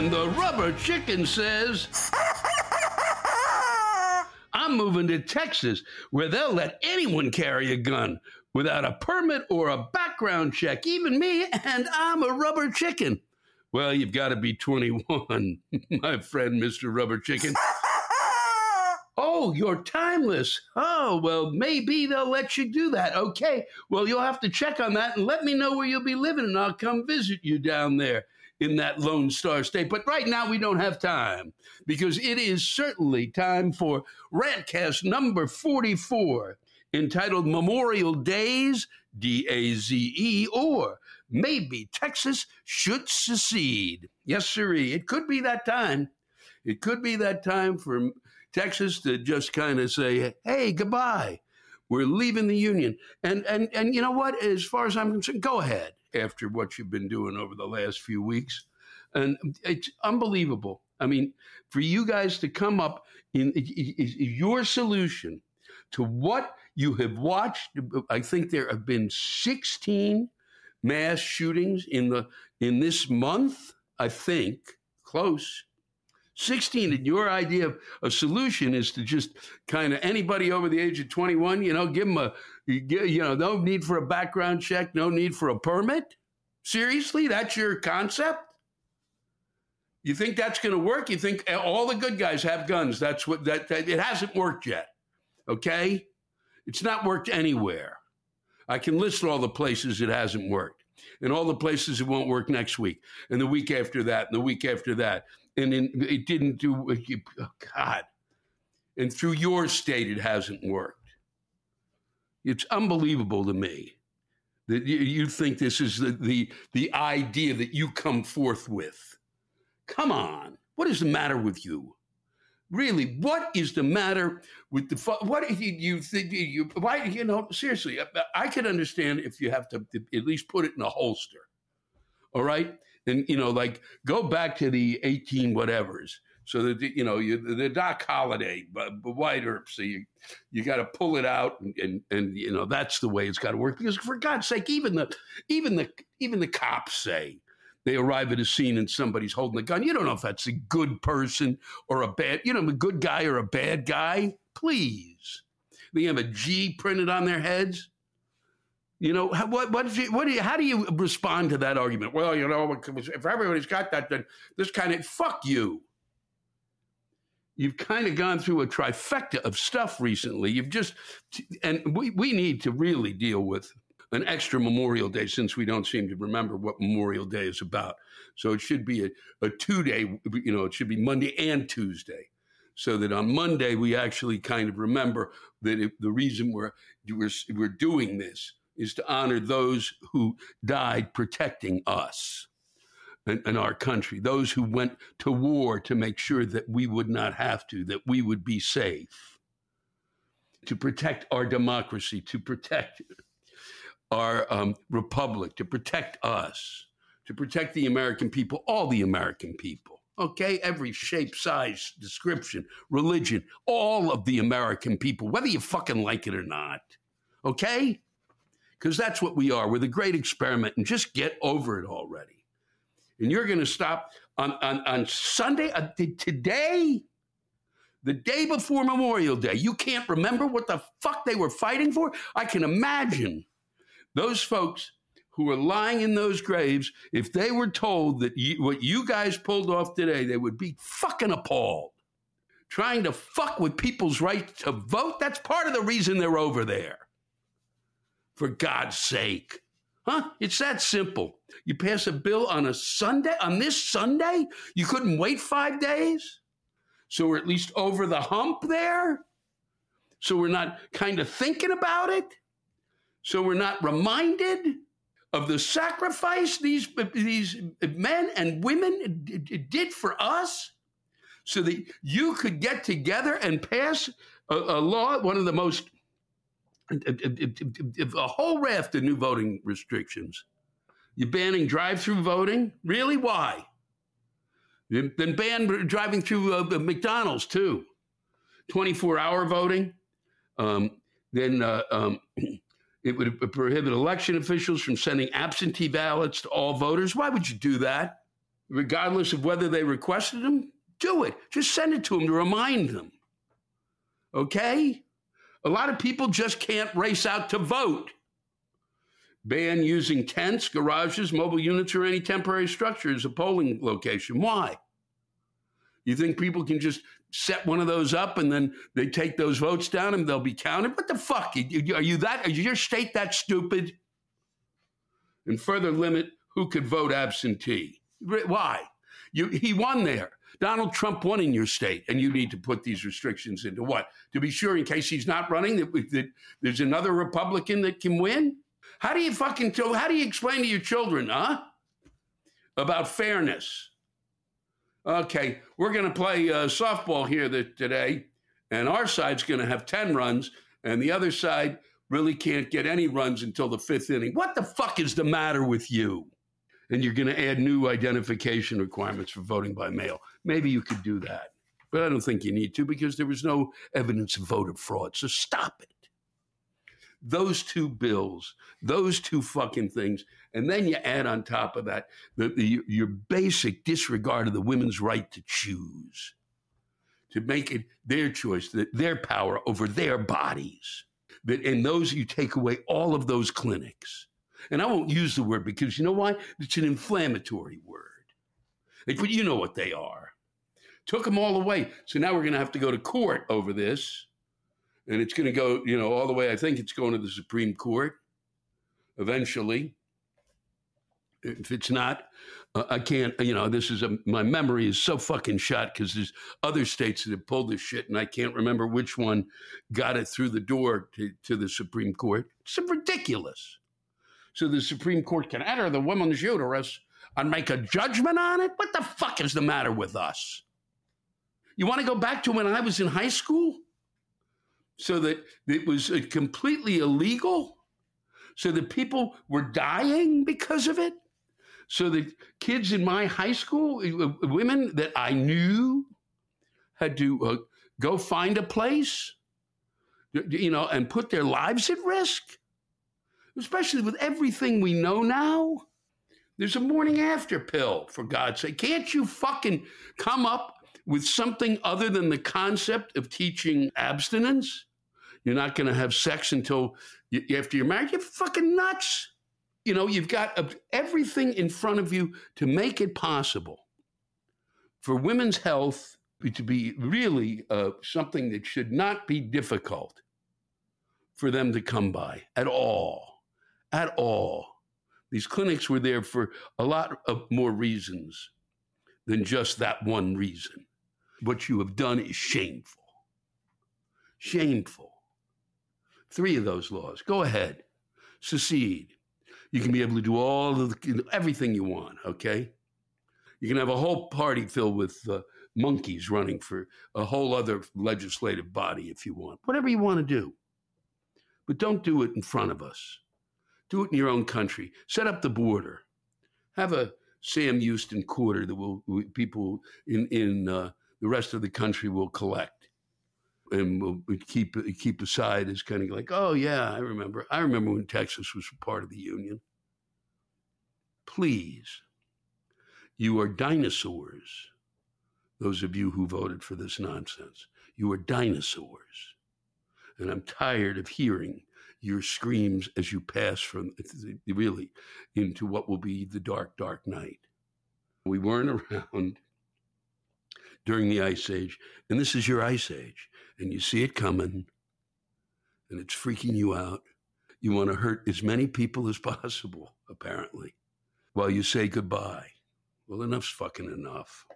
And the rubber chicken says, I'm moving to Texas where they'll let anyone carry a gun without a permit or a background check, even me, and I'm a rubber chicken. Well, you've got to be 21, my friend, Mr. Rubber Chicken. Oh, you're timeless. Oh, well, maybe they'll let you do that. Okay. Well, you'll have to check on that and let me know where you'll be living, and I'll come visit you down there in that Lone Star State. But right now, we don't have time because it is certainly time for Rantcast number 44, entitled Memorial Days, D A Z E, or Maybe Texas Should Secede. Yes, sirree. It could be that time. It could be that time for Texas to just kind of say, hey, goodbye. We're leaving the union. And, and, and you know what? As far as I'm concerned, go ahead after what you've been doing over the last few weeks. And it's unbelievable. I mean, for you guys to come up in, your solution to what you have watched, I think there have been 16 mass shootings in the in this month, I think, close. 16 and your idea of a solution is to just kind of anybody over the age of 21 you know give them a you know no need for a background check no need for a permit? Seriously? That's your concept? You think that's going to work? You think all the good guys have guns. That's what that, that it hasn't worked yet okay? It's not worked anywhere. I can list all the places it hasn't worked and all the places it won't work next week and the week after that and the week after that and in, it didn't do. Oh God, and through your state, it hasn't worked. It's unbelievable to me that you, you think this is the, the the idea that you come forth with. Come on, what is the matter with you? Really, what is the matter with the what you, you think you why you know seriously? I, I could understand if you have to at least put it in a holster. All right, and you know, like go back to the eighteen whatevers. So that you know you, the Doc Holliday, but, but Wyatt Earp. So you you got to pull it out, and, and and you know that's the way it's got to work. Because for God's sake, even the even the even the cops say they arrive at a scene and somebody's holding a gun. You don't know if that's a good person or a bad, you know, a good guy or a bad guy. Please, they have a G printed on their heads. You know, what, what, you, what do you, how do you respond to that argument? Well, you know, if everybody's got that, then this kind of, fuck you. You've kind of gone through a trifecta of stuff recently. You've just, and we, we need to really deal with an extra Memorial Day since we don't seem to remember what Memorial Day is about. So it should be a, a two day, you know, it should be Monday and Tuesday. So that on Monday, we actually kind of remember that it, the reason we're, we're, we're doing this is to honor those who died protecting us and, and, our country, those who went to war to make sure that we would not have to, that we would be safe, to protect our democracy, to protect our um, republic, to protect us, to protect the American people, all the American people. Okay, every shape, size, description, religion, all of the American people, whether you fucking like it or not. Okay? Because that's what we are. We're the great experiment, and just get over it already. And you're going to stop on, on, on Sunday, uh, today, the day before Memorial Day. You can't remember what the fuck they were fighting for? I can imagine those folks who are lying in those graves, if they were told that what you guys pulled off today, they would be fucking appalled. Trying to fuck with people's right to vote, that's part of the reason they're over there for God's sake. Huh? It's that simple. You pass a bill on a Sunday, on this Sunday? You couldn't wait five days? So we're at least over the hump there? So we're not kind of thinking about it? So we're not reminded of the sacrifice these, these men and women did for us? So that you could get together and pass a, a law, one of the most a whole raft of new voting restrictions. You're banning drive-through voting? Really? Why? Then ban driving through uh, McDonald's too. 24-hour voting. Um, then uh, um, it would prohibit election officials from sending absentee ballots to all voters. Why would you do that? regardless of whether they requested them? Do it. Just send it to them to remind them. Okay? A lot of people just can't race out to vote. Ban using tents, garages, mobile units, or any temporary structure as a polling location. Why? You think people can just set one of those up and then they take those votes down and they'll be counted? What the fuck? Are you that? Is your state that stupid? And further limit who could vote absentee. Why? You, he won there. Donald Trump won in your state, and you need to put these restrictions into what? To be sure, in case he's not running, that, that there's another Republican that can win? How do you fucking tell, how do you explain to your children, huh? About fairness. Okay, we're going to play uh, softball here today, and our side's going to have 10 runs, and the other side really can't get any runs until the fifth inning. What the fuck is the matter with you? And you're going to add new identification requirements for voting by mail. Maybe you could do that, but I don't think you need to because there was no evidence of voter fraud. So stop it those two bills, those two fucking things, and then you add on top of that the, the, your basic disregard of the women's right to choose, to make it their choice, their power over their bodies. That in those you take away all of those clinics. And I won't use the word because you know why? It's an inflammatory word. But you know what they are. Took them all away. So now we're going to have to go to court over this and it's going to go, you know, all the way. I think it's going to the Supreme Court eventually. If it's not, uh, I can't. You know, this is a, my memory is so fucking shot because there's other states that have pulled this shit, and I can't remember which one got it through the door to, to the Supreme Court. It's ridiculous. So the Supreme Court can enter the woman's uterus and make a judgment on it. What the fuck is the matter with us? You want to go back to when I was in high school? so that it was uh, completely illegal, so that people were dying because of it, so that kids in my high school, uh, uh, women that I knew, had to uh, go find a place, you know, and put their lives at risk, especially with everything we know now. There's a morning after pill, for God's sake. Can't you fucking come up with something other than the concept of teaching abstinence? You're not going to have sex until you, after you're married. You're fucking nuts. You know, you've got everything in front of you to make it possible for women's health to be really uh, something that should not be difficult for them to come by at all. At all. These clinics were there for a lot of more reasons than just that one reason. What you have done is shameful. Shameful three of those laws. Go ahead, secede. You can be able to do all of the, everything you want. Okay, you can have a whole party filled with uh, monkeys running for a whole other legislative body if you want. Whatever you want to do, but don't do it in front of us. Do it in your own country. Set up the border. Have a Sam Houston quarter that will people in in uh, the rest of the country will collect and we'll keep keep aside as kind of like, oh yeah, I remember. I remember when Texas was part of the union. Please, you are dinosaurs. Those of you who voted for this nonsense, you are dinosaurs, and I'm tired of hearing your screams as you pass from really into what will be the dark, dark night. We weren't around during the ice age, and this is your ice age and you see it coming and it's freaking you out. You want to hurt as many people as possible, apparently, while you say goodbye. Well, enough's fucking enough.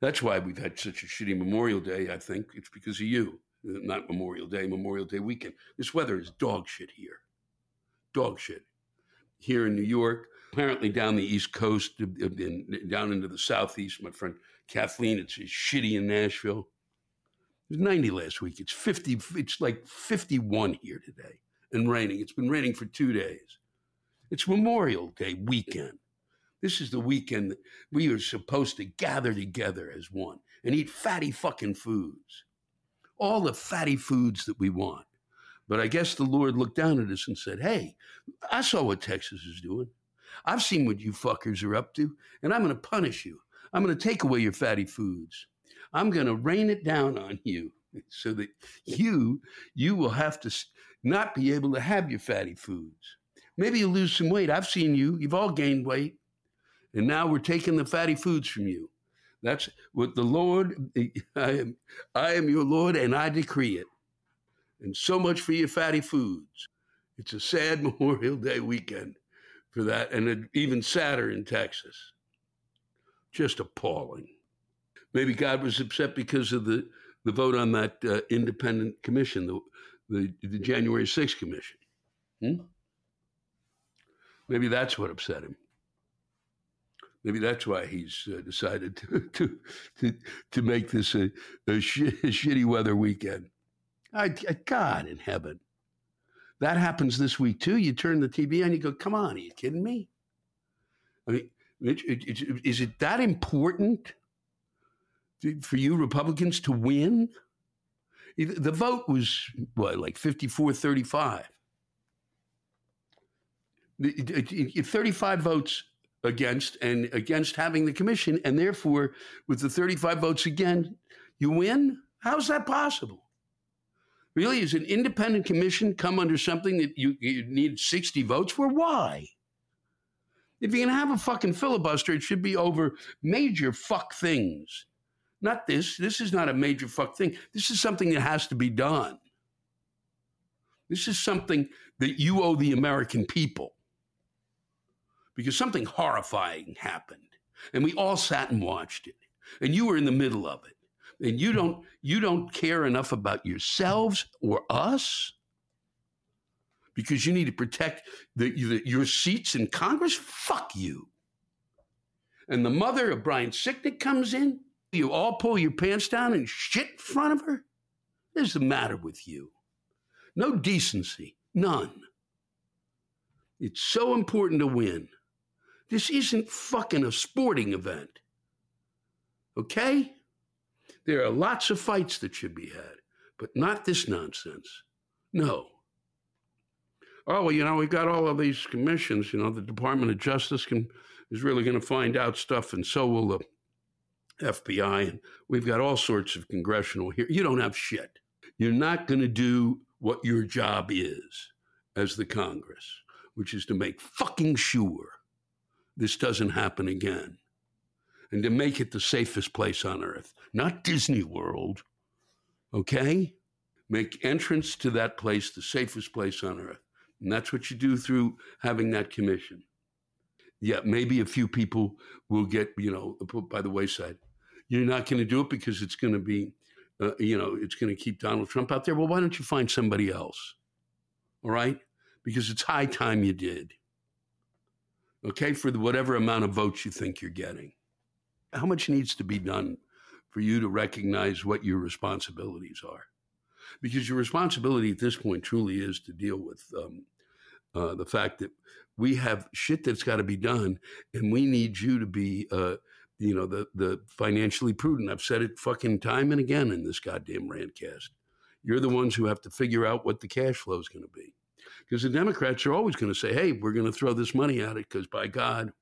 That's why we've had such a shitty Memorial Day, I think. It's because of you. Not Memorial Day, Memorial Day weekend. This weather is dog shit here. Dog shit. Here in New York, apparently down the East Coast, uh, uh, down into the Southeast, my friend Kathleen, it's shitty in Nashville. It was 90 last week. It's 50. It's like 51 here today and raining. It's been raining for two days. It's Memorial Day weekend. This is the weekend that we are supposed to gather together as one and eat fatty fucking foods. All the fatty foods that we want. But I guess the Lord looked down at us and said, Hey, I saw what Texas is doing. I've seen what you fuckers are up to, and I'm going to punish you. I'm going to take away your fatty foods. I'm going to rain it down on you so that you you will have to not be able to have your fatty foods. Maybe you lose some weight. I've seen you. You've all gained weight. And now we're taking the fatty foods from you. That's what the Lord, I am, I am your Lord and I decree it. And so much for your fatty foods. It's a sad Memorial Day weekend for that, and even sadder in Texas. Just appalling. Maybe God was upset because of the, the vote on that uh, independent commission, the, the, the January 6th commission. Hmm? Maybe that's what upset him. Maybe that's why he's uh, decided to, to, to to make this a, a, sh- a shitty weather weekend. I, I, God in heaven, that happens this week too. You turn the TV on, you go, "Come on, are you kidding me?" I mean, it, it, it, is it that important for you Republicans to win? The vote was what, like 54 35. 35 votes against and against having the commission, and therefore, with the 35 votes again, you win? How's that possible? Really, is an independent commission come under something that you, you need 60 votes for? Why? If you're going to have a fucking filibuster, it should be over major fuck things. Not this. This is not a major fuck thing. This is something that has to be done. This is something that you owe the American people because something horrifying happened and we all sat and watched it and you were in the middle of it and you don't you don't care enough about yourselves or us because you need to protect the, the, your seats in Congress. Fuck you. And the mother of Brian Sicknick comes in. You all pull your pants down and shit in front of her. What's the matter with you? No decency, none. It's so important to win. This isn't fucking a sporting event. Okay? There are lots of fights that should be had, but not this nonsense. No. Oh, well, you know, we've got all of these commissions. You know, the Department of Justice can, is really going to find out stuff, and so will the FBI. And we've got all sorts of congressional here. You don't have shit. You're not going to do what your job is as the Congress, which is to make fucking sure this doesn't happen again. And to make it the safest place on earth, not Disney World, okay? Make entrance to that place the safest place on earth. And that's what you do through having that commission. Yeah, maybe a few people will get, you know, put by the wayside. You're not going to do it because it's going to be, uh, you know, it's going to keep Donald Trump out there. Well, why don't you find somebody else? All right? Because it's high time you did okay, for whatever amount of votes you think you're getting. How much needs to be done for you to recognize what your responsibilities are? Because your responsibility at this point truly is to deal with um, uh, the fact that we have shit that's got to be done, and we need you to be, uh, you know, the the financially prudent. I've said it fucking time and again in this goddamn rantcast. You're the ones who have to figure out what the cash flow is going to be because the Democrats are always going to say, hey, we're going to throw this money at it because by God,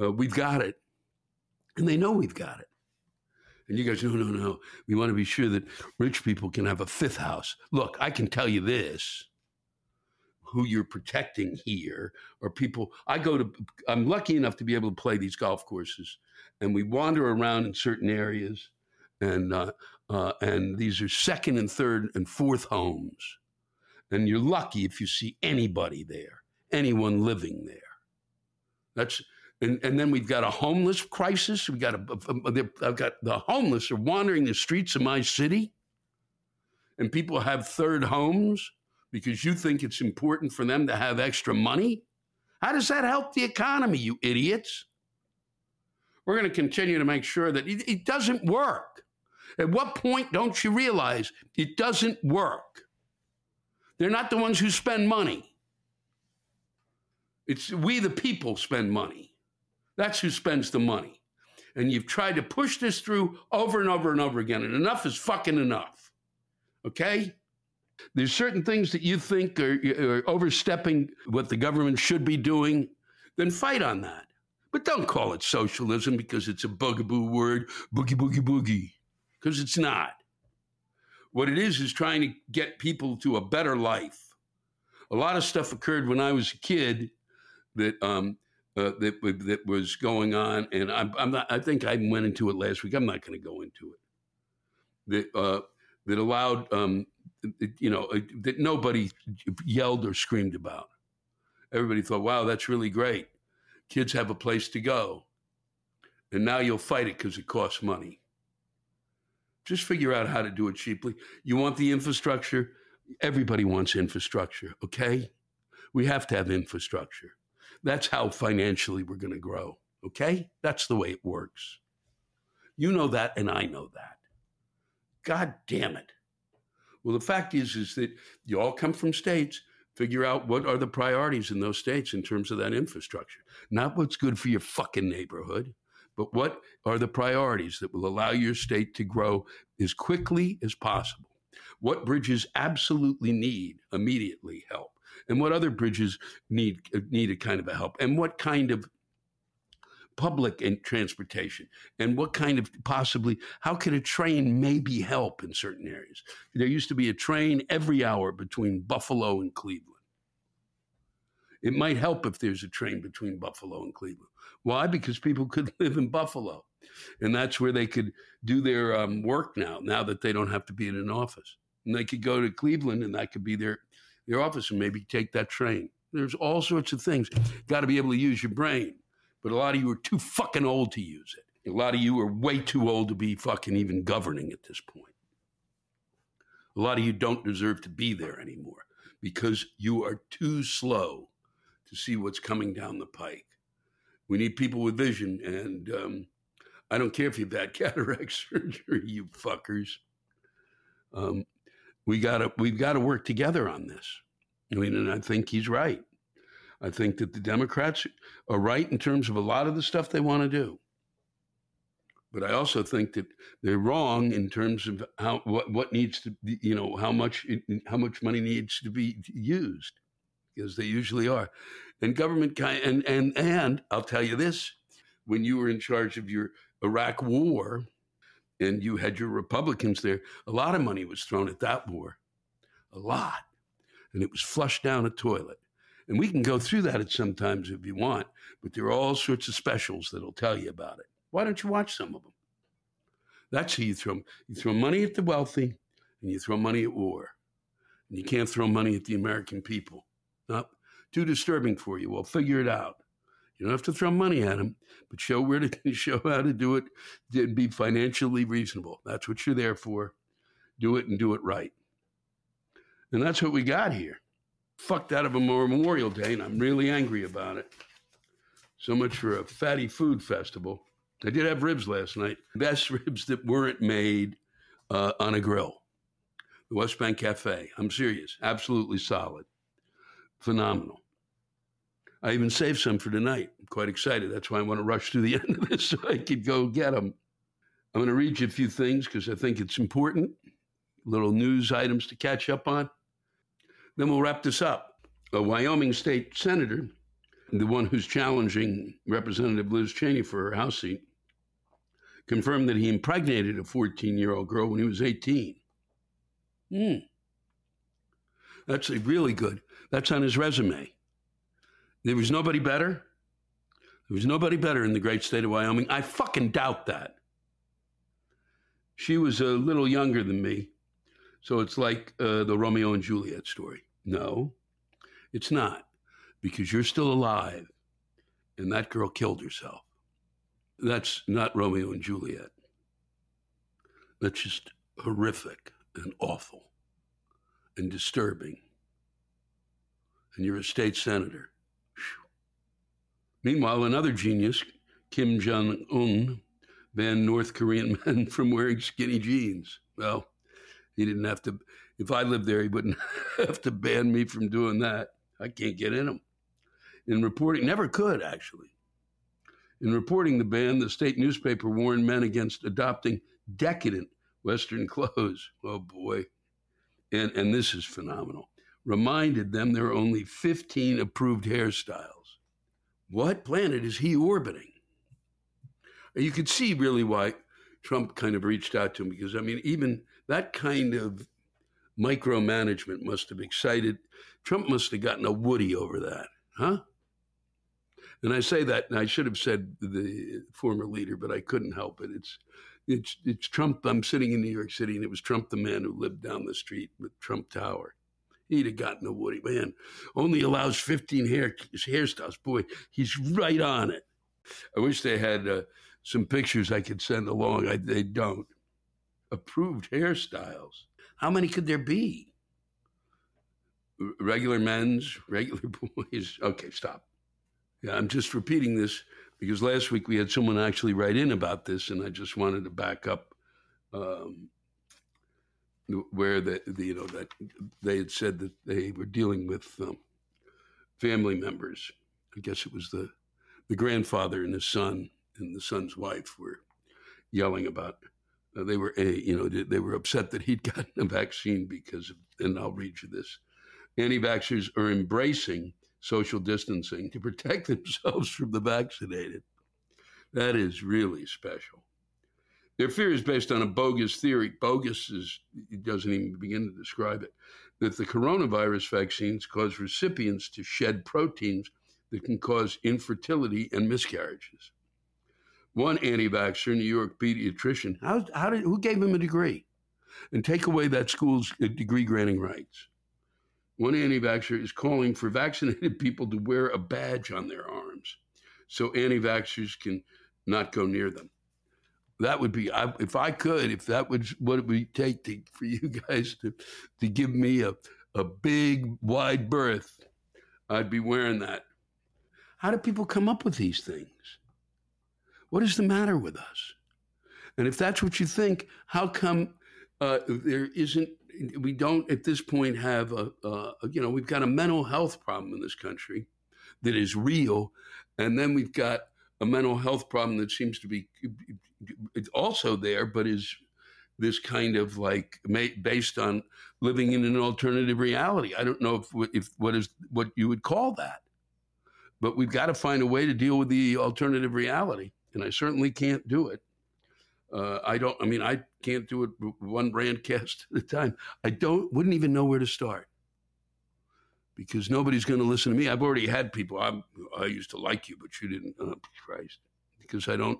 uh, we've got it. And they know we've got it. And you guys, no, no, no. We want to be sure that rich people can have a fifth house. Look, I can tell you this who you're protecting here are people. I go to, I'm lucky enough to be able to play these golf courses, and we wander around in certain areas, and uh, uh, and these are second and third and fourth homes and you're lucky if you see anybody there, anyone living there. That's and, and then we've got a homeless crisis. We got a, I've got the homeless are wandering the streets of my city, and people have third homes because you think it's important for them to have extra money. How does that help the economy, you idiots? We're going to continue to make sure that it, it doesn't work. At what point don't you realize it doesn't work? They're not the ones who spend money. It's we, the people, spend money. That's who spends the money. And you've tried to push this through over and over and over again, and enough is fucking enough. Okay? There's certain things that you think are, are overstepping what the government should be doing. then fight on that. But don't call it socialism because it's a bugaboo word, boogie, boogie, boogie, because it's not. What it is is trying to get people to a better life. A lot of stuff occurred when I was a kid that um, uh, that that was going on, and I'm, I'm, not. I think I went into it last week. I'm not going to go into it. That uh, that allowed, um, you know, uh, that nobody yelled or screamed about. Everybody thought, "Wow, that's really great." Kids have a place to go, and now you'll fight it because it costs money. Just figure out how to do it cheaply. You want the infrastructure. Everybody wants infrastructure. Okay, we have to have infrastructure that's how financially we're going to grow. Okay? That's the way it works. You know that, and I know that. God damn it. Well, the fact is, is that you all come from states. Figure out what are the priorities in those states in terms of that infrastructure. Not what's good for your fucking neighborhood, but what are the priorities that will allow your state to grow as quickly as possible. What bridges absolutely need immediately help? And what other bridges need need a kind of a help, and what kind of public and transportation? And what kind of possibly how could a train maybe help in certain areas? There used to be a train every hour between buffalo and cleveland it might help if there's a train between buffalo and cleveland why because people could live in buffalo and that's where they could do their um, work now now that they don't have to be in an office and they could go to cleveland and that could be their your office and maybe take that train. There's all sorts of things. Got to be able to use your brain. But a lot of you are too fucking old to use it. A lot of you are way too old to be fucking even governing at this point. A lot of you don't deserve to be there anymore because you are too slow to see what's coming down the pike. We need people with vision, and um, I don't care if you've had cataract surgery, you fuckers. Um, we got to we've got to work together on this. I mean, and I think he's right. I think that the Democrats are right in terms of a lot of the stuff they want to do. But I also think that they're wrong in terms of how what, what needs to be, you know how much how much money needs to be used because they usually are. And government kind and and and I'll tell you this: when you were in charge of your Iraq War, and you had your Republicans there, a lot of money was thrown at that war, a lot, and it was flushed down a toilet. And we can go through that at some times if you want, but there are all sorts of specials that'll tell you about it. Why don't you watch some of them? That's how you throw you throw money at the wealthy, and you throw money at war, and you can't throw money at the American people. Not too disturbing for you. Well, figure it out. You don't have to throw money at them, but show where to show how to do it and be financially reasonable. That's what you're there for. Do it and do it right. And that's what we got here. Fucked out of a Memorial Day, and I'm really angry about it. So much for a fatty food festival. I did have ribs last night. Best ribs that weren't made uh, on a grill. The West Bank Cafe. I'm serious. Absolutely solid. Phenomenal. I even saved some for tonight. I'm quite excited. That's why I want to rush to the end of this so I could go get them. I'm going to read you a few things because I think it's important. Little news items to catch up on. Then we'll wrap this up. A Wyoming state senator, the one who's challenging Representative Liz Cheney for her House seat, confirmed that he impregnated a 14 year old girl when he was 18. Hmm. That's a really good. That's on his resume. There was nobody better. There was nobody better in the great state of Wyoming. I fucking doubt that. She was a little younger than me. So it's like uh, the Romeo and Juliet story. No, it's not, because you're still alive and that girl killed herself. That's not Romeo and Juliet. That's just horrific and awful and disturbing. And you're a state senator. Meanwhile, another genius, Kim Jong un, banned North Korean men from wearing skinny jeans. Well, he didn't have to. If I lived there, he wouldn't have to ban me from doing that. I can't get in them. In reporting, never could actually. In reporting the ban, the state newspaper warned men against adopting decadent Western clothes. Oh boy. And, and this is phenomenal. Reminded them there are only 15 approved hairstyles. what planet is he orbiting? You could see really why Trump kind of reached out to him because, I mean, even that kind of micromanagement must have excited. Trump must have gotten a Woody over that, huh? And I say that, and I should have said the former leader, but I couldn't help it. It's it's it's Trump. I'm sitting in New York City, and it was Trump, the man who lived down the street with Trump Tower. He'd have gotten a Woody man. Only allows 15 hair hairstyles. Boy, he's right on it. I wish they had uh, some pictures I could send along. I, they don't. Approved hairstyles. How many could there be? Regular men's, regular boys. Okay, stop. Yeah, I'm just repeating this because last week we had someone actually write in about this, and I just wanted to back up um, where the, the, you know that they had said that they were dealing with um, family members. I guess it was the the grandfather and his son and the son's wife were yelling about. Uh, they were a you know they were upset that he'd gotten a vaccine because of, and I'll read you this. Anti-vaxxers are embracing social distancing to protect themselves from the vaccinated. That is really special. Their fear is based on a bogus theory. Bogus is, it doesn't even begin to describe it, that the coronavirus vaccines cause recipients to shed proteins that can cause infertility and miscarriages. One anti vaxxer, New York pediatrician, how, how did, who gave him a degree? And take away that school's uh, degree granting rights. One anti vaxxer is calling for vaccinated people to wear a badge on their arms so anti vaxxers can not go near them. That would be, I, if I could, if that was what it would take to, for you guys to, to give me a, a big, wide berth, I'd be wearing that. How do people come up with these things? What is the matter with us? And if that's what you think, how come uh, there isn't we don't at this point have a, a, you know we've got a mental health problem in this country that is real and then we've got a mental health problem that seems to be also there but is this kind of like based on living in an alternative reality i don't know if if what is what you would call that but we've got to find a way to deal with the alternative reality and i certainly can't do it uh, I don't. I mean, I can't do it one rantcast at a time. I don't. Wouldn't even know where to start because nobody's going to listen to me. I've already had people. I'm, I used to like you, but you didn't. Oh, Christ, because I don't.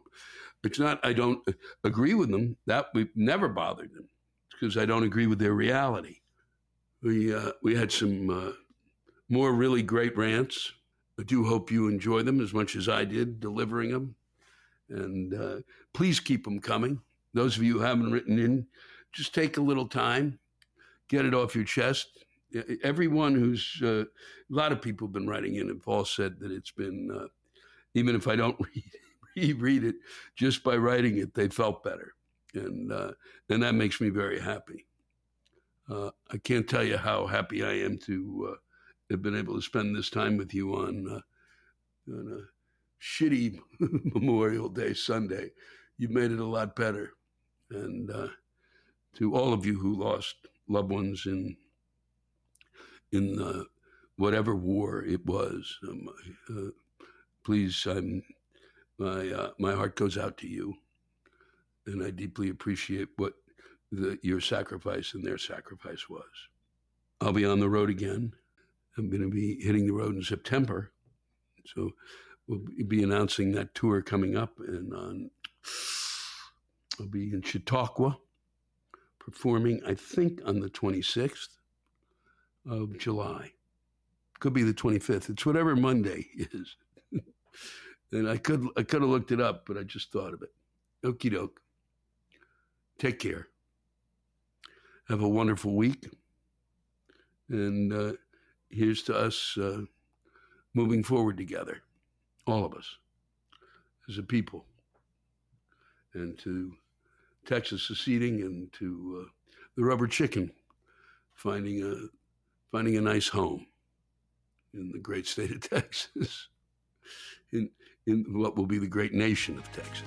It's not. I don't agree with them. That we never bothered them It's because I don't agree with their reality. We uh, we had some uh, more really great rants. I do hope you enjoy them as much as I did delivering them. And uh, please keep them coming. Those of you who haven't written in, just take a little time, get it off your chest. Everyone who's, uh, a lot of people have been writing in have all said that it's been, uh, even if I don't read, read it, just by writing it, they felt better. And, uh, and that makes me very happy. Uh, I can't tell you how happy I am to uh, have been able to spend this time with you on, uh, on shitty Memorial Day Sunday. You've made it a lot better. And to all of you who lost loved ones in in whatever war it was, um, uh, please, I'm, my uh, my heart goes out to you, and I deeply appreciate what the, your sacrifice and their sacrifice was. I'll be on the road again. I'm going to be hitting the road in September, so we'll be announcing that tour coming up, and on I'll be in Chautauqua performing. I think on the 26th of July. Could be the 25th. It's whatever Monday is. and I could I could have looked it up, but I just thought of it. Okie doke. Take care. Have a wonderful week. And uh, here's to us uh, moving forward together all of us as a people, and to Texas seceding and to uh, the rubber chicken finding a finding a nice home in the great state of Texas, in in what will be the great nation of Texas.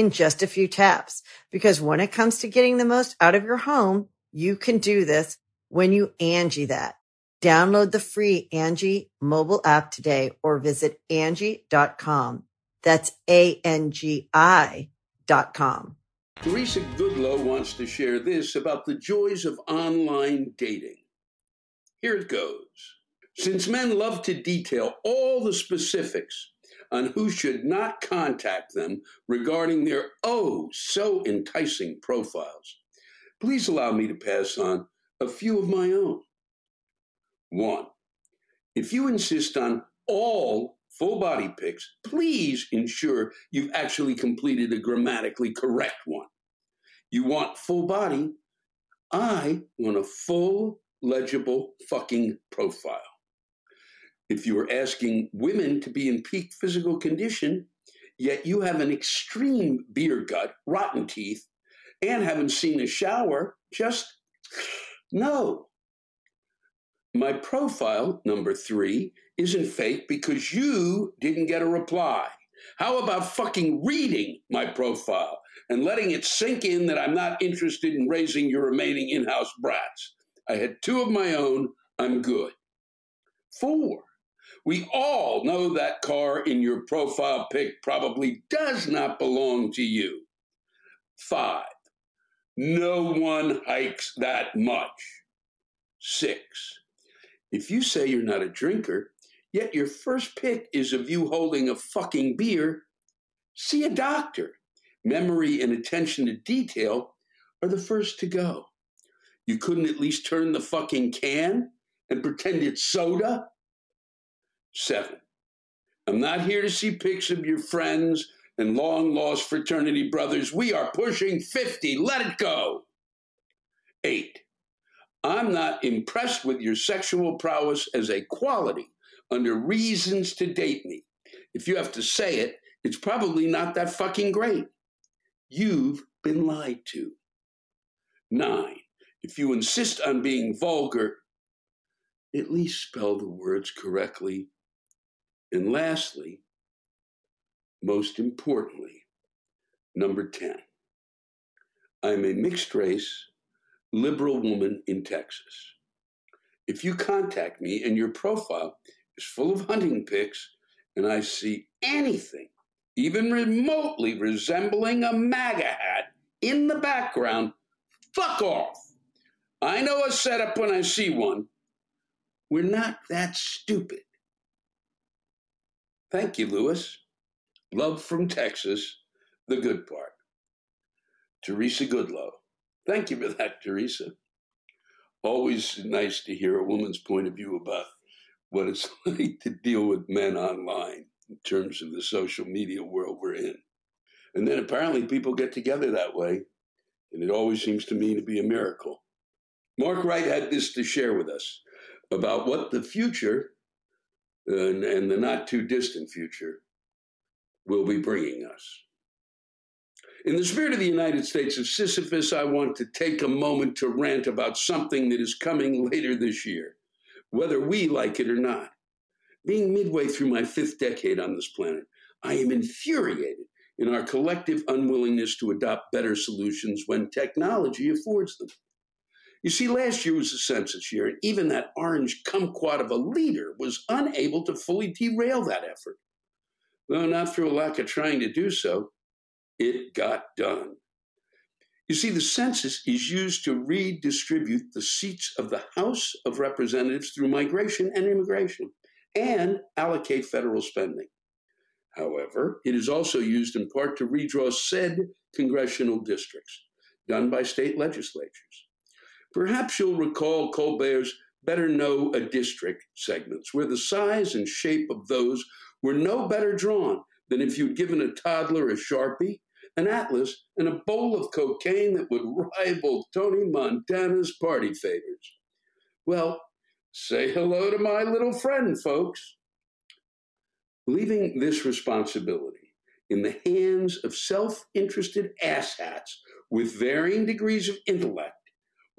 in just a few taps. Because when it comes to getting the most out of your home, you can do this when you Angi that. Download the free Angi mobile app today or visit Angi.com. That's A-N-G-I dot com. Teresa Goodlow wants to share this about the joys of online dating. Here it goes. Since men love to detail all the specifics on who should not contact them regarding their oh so enticing profiles. Please allow me to pass on a few of my own. One, if you insist on all full body pics, please ensure you've actually completed a grammatically correct one. You want full body? I want a full, legible fucking profile if you were asking women to be in peak physical condition, yet you have an extreme beer gut, rotten teeth, and haven't seen a shower, just no. My profile, number three, isn't fake because you didn't get a reply. How about fucking reading my profile and letting it sink in that I'm not interested in raising your remaining in house brats? I had two of my own, I'm good. Four, we all know that car in your profile pic probably does not belong to you. Five, no one hikes that much. Six, if you say you're not a drinker, yet your first pic is of you holding a fucking beer, see a doctor. Memory and attention to detail are the first to go. You couldn't at least turn the fucking can and pretend it's soda? Seven, I'm not here to see pics of your friends and long lost fraternity brothers. We are pushing 50. Let it go. Eight, I'm not impressed with your sexual prowess as a quality under reasons to date me. If you have to say it, it's probably not that fucking great. You've been lied to. Nine, if you insist on being vulgar, at least spell the words correctly and lastly, most importantly, number 10, I'm a mixed race, liberal woman in Texas. If you contact me and your profile is full of hunting pics and I see anything, even remotely resembling a MAGA hat in the background, fuck off. I know a setup when I see one. We're not that stupid. Thank you, Lewis. Love from Texas, the good part. Teresa Goodlow. Thank you for that, Teresa. Always nice to hear a woman's point of view about what it's like to deal with men online in terms of the social media world we're in. And then apparently people get together that way, and it always seems to me to be a miracle. Mark Wright had this to share with us about what the future and, and the not too distant future will be bringing us. In the spirit of the United States of Sisyphus, I want to take a moment to rant about something that is coming later this year, whether we like it or not. Being midway through my fifth decade on this planet, I am infuriated in our collective unwillingness to adopt better solutions when technology affords them. You see, last year was a census year, and even that orange kumquat of a leader was unable to fully derail that effort. Though not through a lack of trying to do so, it got done. You see, the census is used to redistribute the seats of the House of Representatives through migration and immigration and allocate federal spending. However, it is also used in part to redraw said congressional districts, done by state legislatures. Perhaps you'll recall Colbert's Better Know a District segments, where the size and shape of those were no better drawn than if you'd given a toddler a Sharpie an atlas, and a bowl of cocaine that would rival Tony Montana's party favors. Well, say hello to my little friend, folks. Leaving this responsibility in the hands of self interested asshats with varying degrees of intellect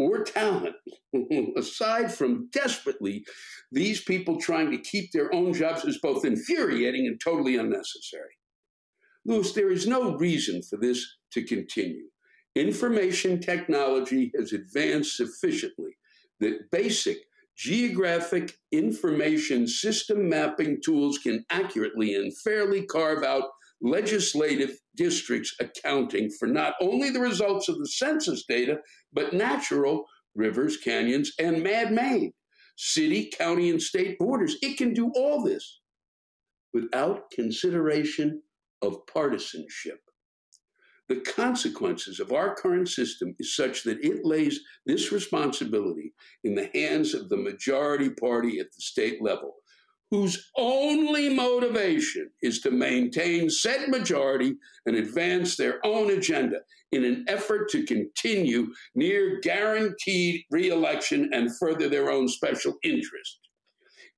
or talent, aside from desperately these people trying to keep their own jobs, is both infuriating and totally unnecessary. Lewis, there is no reason for this to continue. Information technology has advanced sufficiently that basic geographic information system mapping tools can accurately and fairly carve out legislative districts accounting for not only the results of the census data, but natural rivers, canyons, and man made city, county, and state borders. It can do all this without consideration of partisanship. The consequences of our current system is such that it lays this responsibility in the hands of the majority party at the state level, whose only motivation is to maintain said majority and advance their own agenda in an effort to continue near guaranteed reelection and further their own special interest.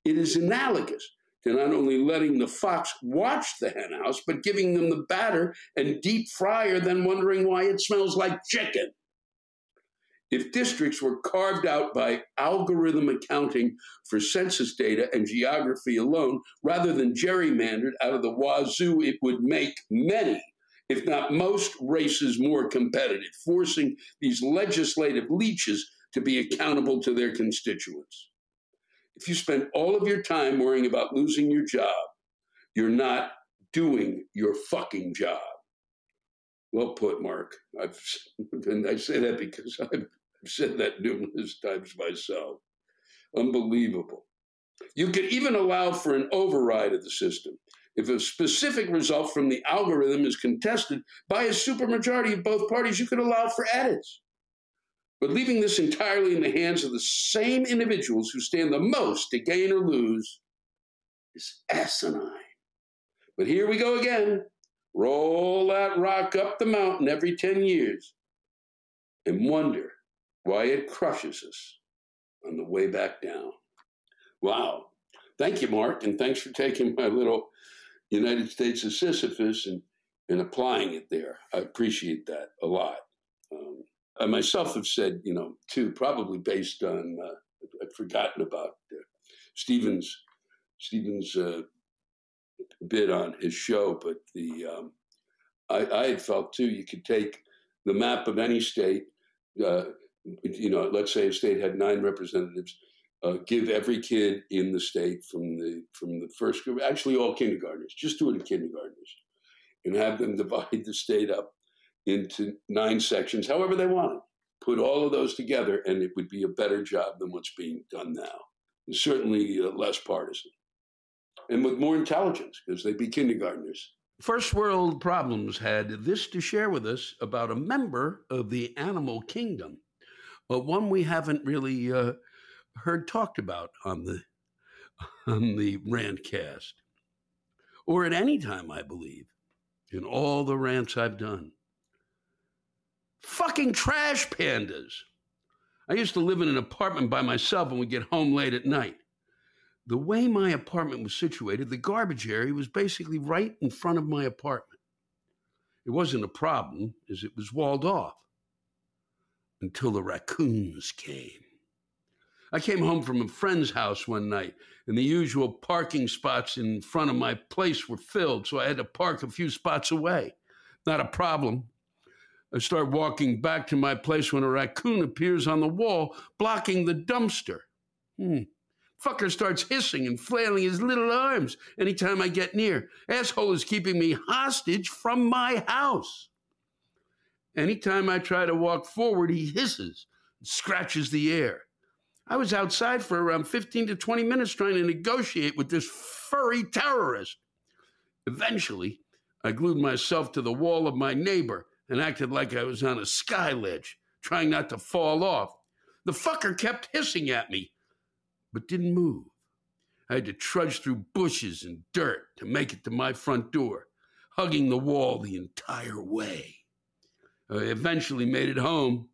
It is analogous to not only letting the fox watch the henhouse, but giving them the batter and deep fryer, then wondering why it smells like chicken. If districts were carved out by algorithm accounting for census data and geography alone, rather than gerrymandered out of the wazoo, it would make many, if not most, races more competitive, forcing these legislative leeches to be accountable to their constituents. If you spend all of your time worrying about losing your job, you're not doing your fucking job. Well put, Mark. I've, and I say that because I've said that numerous times myself. Unbelievable. You could even allow for an override of the system. If a specific result from the algorithm is contested by a supermajority of both parties, you could allow for edits. But leaving this entirely in the hands of the same individuals who stand the most to gain or lose is asinine. But here we go again. Roll that rock up the mountain every 10 years and wonder why it crushes us on the way back down. Wow. Thank you, Mark, and thanks for taking my little United States of Sisyphus and, and applying it there. I appreciate that a lot. Um, I myself have said, you know, too, probably based on uh, I've forgotten about uh, Stephen's Stephen's uh, bit on his show, but the um, I, I, had felt too you could take the map of any state, uh, you know, let's say a state had nine representatives, uh, give every kid in the state from the from the first group, actually all kindergartners, just do it in kindergartners, and have them divide the state up into nine sections, however they want it. Put all of those together, and it would be a better job than what's being done now. And certainly uh, less partisan and with more intelligence because they'd be kindergartners. First World Problems had this to share with us about a member of the animal kingdom, but one we haven't really uh, heard talked about on the on the rantcast, or at any time, I believe, in all the rants I've done. Fucking trash pandas. I used to live in an apartment by myself and would get home late at night. The way my apartment was situated, the garbage area was basically right in front of my apartment. It wasn't a problem, as it was walled off until the raccoons came. I came home from a friend's house one night, and the usual parking spots in front of my place were filled, so I had to park a few spots away. Not a problem. I start walking back to my place when a raccoon appears on the wall, blocking the dumpster. Hmm. Fucker starts hissing and flailing his little arms anytime I get near. Asshole is keeping me hostage from my house. Anytime I try to walk forward, he hisses and scratches the air. I was outside for around 15 to 20 minutes trying to negotiate with this furry terrorist. Eventually, I glued myself to the wall of my neighbor and acted like I was on a sky ledge, trying not to fall off. The fucker kept hissing at me, but didn't move. I had to trudge through bushes and dirt to make it to my front door, hugging the wall the entire way. I eventually made it home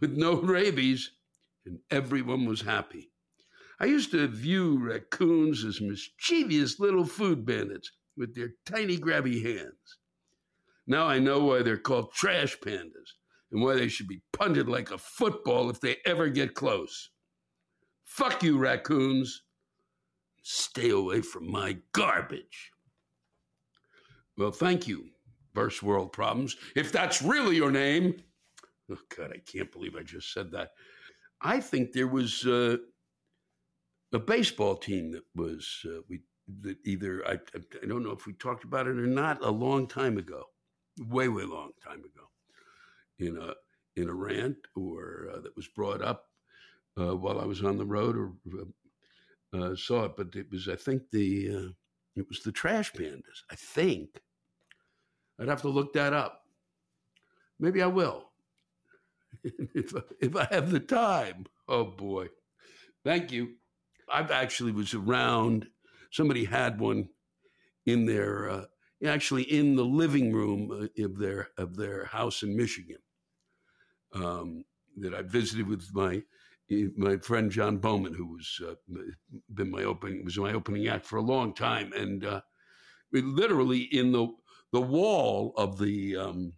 with no rabies, and everyone was happy. I used to view raccoons as mischievous little food bandits with their tiny grabby hands. Now I know why they're called trash pandas and why they should be punted like a football if they ever get close. Fuck you, raccoons. Stay away from my garbage. Well, thank you, First World Problems, if that's really your name. Oh, God, I can't believe I just said that. I think there was uh, a baseball team that was uh, we that either I I don't know if we talked about it or not a long time ago, way way long time ago, in a in a rant or uh, that was brought up uh, while I was on the road or uh, saw it, but it was I think the uh, it was the Trash Pandas. I think I'd have to look that up. Maybe I will if if I have the time. Oh boy, thank you. I've actually was around. Somebody had one in their uh, actually in the living room of their of their house in Michigan um, that I visited with my my friend John Bowman, who was uh, been my opening was my opening act for a long time, and uh, literally in the the wall of the um,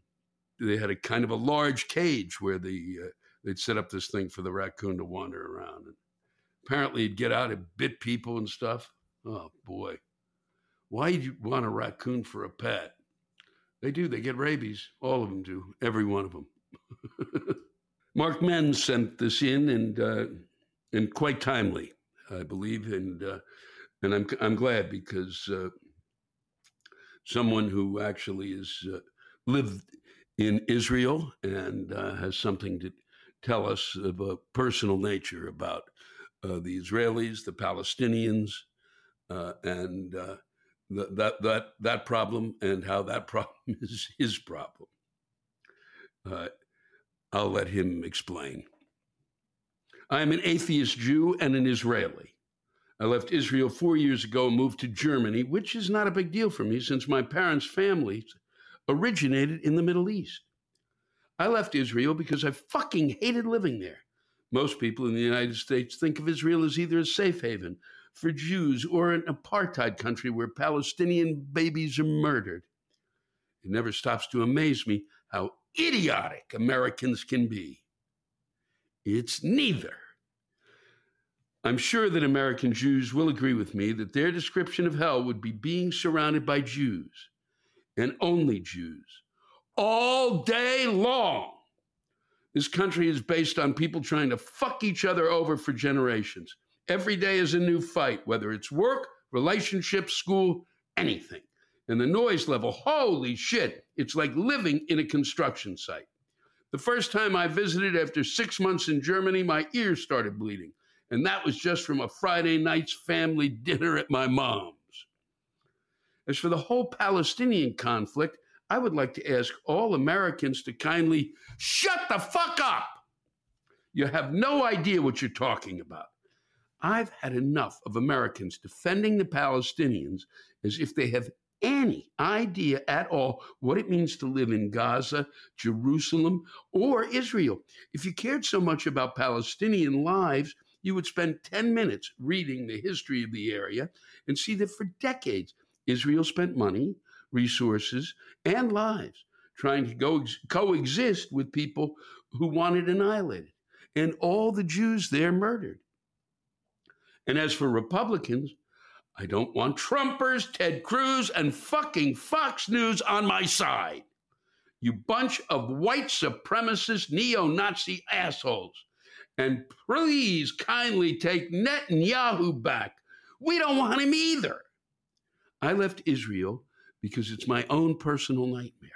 they had a kind of a large cage where the uh, they'd set up this thing for the raccoon to wander around. And apparently, he'd get out and bit people and stuff. Oh boy, why do you want a raccoon for a pet? They do. They get rabies. All of them do. Every one of them. Mark Men sent this in and uh, and quite timely, I believe, and uh, and I'm I'm glad because uh, someone who actually has uh, lived in Israel and uh, has something to tell us of a personal nature about uh, the Israelis, the Palestinians, uh, and uh, that that that problem, and how that problem is his problem. I'll let him explain. I am an atheist Jew and an Israeli. I left Israel four years ago and moved to Germany, which is not a big deal for me since my parents' families originated in the Middle East. I left Israel because I fucking hated living there. Most people in the United States think of Israel as either a safe haven for Jews or an apartheid country where Palestinian babies are murdered. It never stops to amaze me how idiotic Americans can be. It's neither. I'm sure that American Jews will agree with me that their description of hell would be being surrounded by Jews and only Jews all day long. This country is based on people trying to fuck each other over for generations. Every day is a new fight, whether it's work, relationships, school, anything. And the noise level, holy shit, it's like living in a construction site. The first time I visited after six months in Germany, my ears started bleeding. And that was just from a Friday night's family dinner at my mom's. As for the whole Palestinian conflict, I would like to ask all Americans to kindly shut the fuck up. You have no idea what you're talking about. I've had enough of Americans defending the Palestinians as if they have any idea at all what it means to live in Gaza, Jerusalem, or Israel. If you cared so much about Palestinian lives, you would spend 10 minutes reading the history of the area and see that for decades, Israel spent money, resources, and lives trying to go coexist with people who wanted annihilated, and all the Jews there murdered. And as for Republicans, I don't want Trumpers, Ted Cruz, and fucking Fox News on my side. You bunch of white supremacist neo Nazi assholes. And please kindly take Netanyahu back. We don't want him either. I left Israel because it's my own personal nightmare.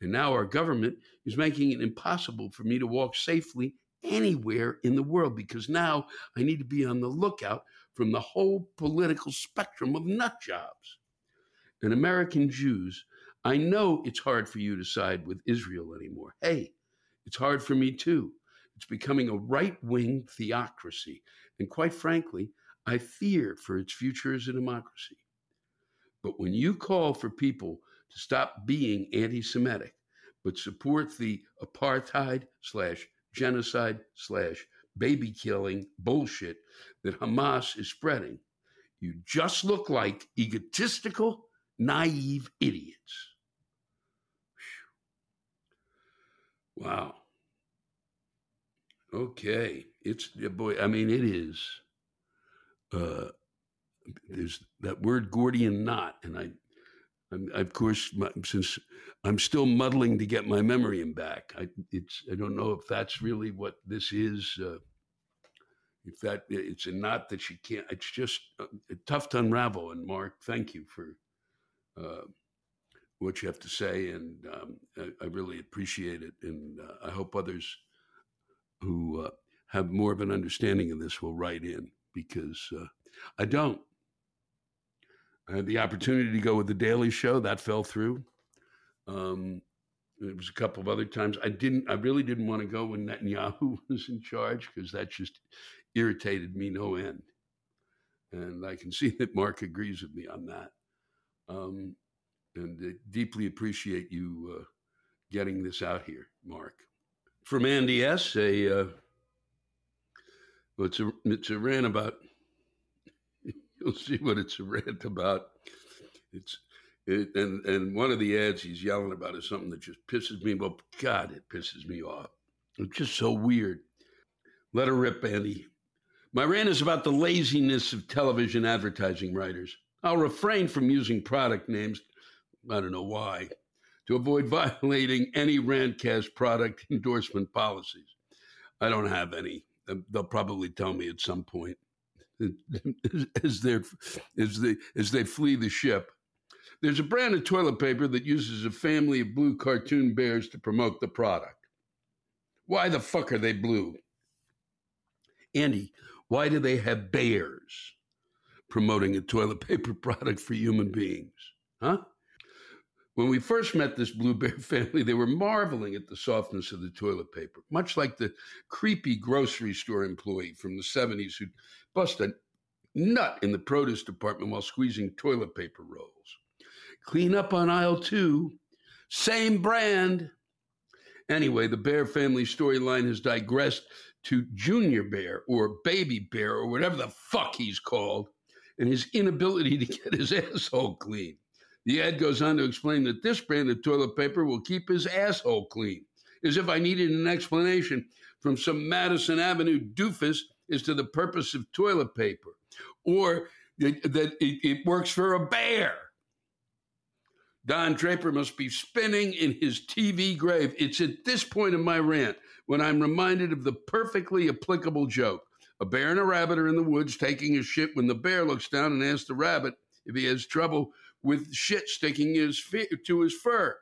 And now our government is making it impossible for me to walk safely anywhere in the world because now I need to be on the lookout from the whole political spectrum of nut jobs. And American Jews, I know it's hard for you to side with Israel anymore. Hey, it's hard for me too. It's becoming a right wing theocracy. And quite frankly, I fear for its future as a democracy. But when you call for people to stop being anti Semitic, but support the apartheid slash genocide slash baby killing bullshit that Hamas is spreading, you just look like egotistical, naive idiots. Wow. Okay. It's, boy, I mean, it is. Uh, there's that word Gordian knot, and I I'm, of course, my, since I'm still muddling to get my memory in back, I, it's I don't know if that's really what this is. Uh, if that it's a knot that you can't. It's just uh, tough to unravel. And Mark, thank you for uh, what you have to say, and um, I, I, really appreciate it. And uh, I hope others who uh, have more of an understanding of this will write in because uh, I don't. I had the opportunity to go with the Daily Show. That fell through. Um, it was a couple of other times. I didn't. I really didn't want to go when Netanyahu was in charge because that just irritated me no end. And I can see that Mark agrees with me on that. Um, and I deeply appreciate you uh, getting this out here, Mark. From Andy S. A uh, well, it's a it's a rant about You'll see what it's a rant about. It's it, and and one of the ads he's yelling about is something that just pisses me. Well, God, it pisses me off. It's just so weird. Let her rip, Andy. My rant is about the laziness of television advertising writers. I'll refrain from using product names. I don't know why. To avoid violating any Rantcast product endorsement policies. I don't have any. Uh, they'll probably tell me at some point. as they as they as they flee the ship. There's a brand of toilet paper that uses a family of blue cartoon bears to promote the product. Why the fuck are they blue? Andy, why do they have bears promoting a toilet paper product for human beings? Huh? When we first met this Blue Bear family, they were marveling at the softness of the toilet paper, much like the creepy grocery store employee from the 70s who'd bust a nut in the produce department while squeezing toilet paper rolls. Clean up on aisle two, same brand. Anyway, the Bear family storyline has digressed to Junior Bear or Baby Bear or whatever the fuck he's called and his inability to get his asshole clean. The ad goes on to explain that this brand of toilet paper will keep his asshole clean, as if I needed an explanation from some Madison Avenue doofus as to the purpose of toilet paper, or that, it works for a bear. Don Draper must be spinning in his TV grave. It's at this point in my rant when I'm reminded of the perfectly applicable joke. A bear and a rabbit are in the woods taking a shit when the bear looks down and asks the rabbit if he has trouble with shit sticking his to his fur.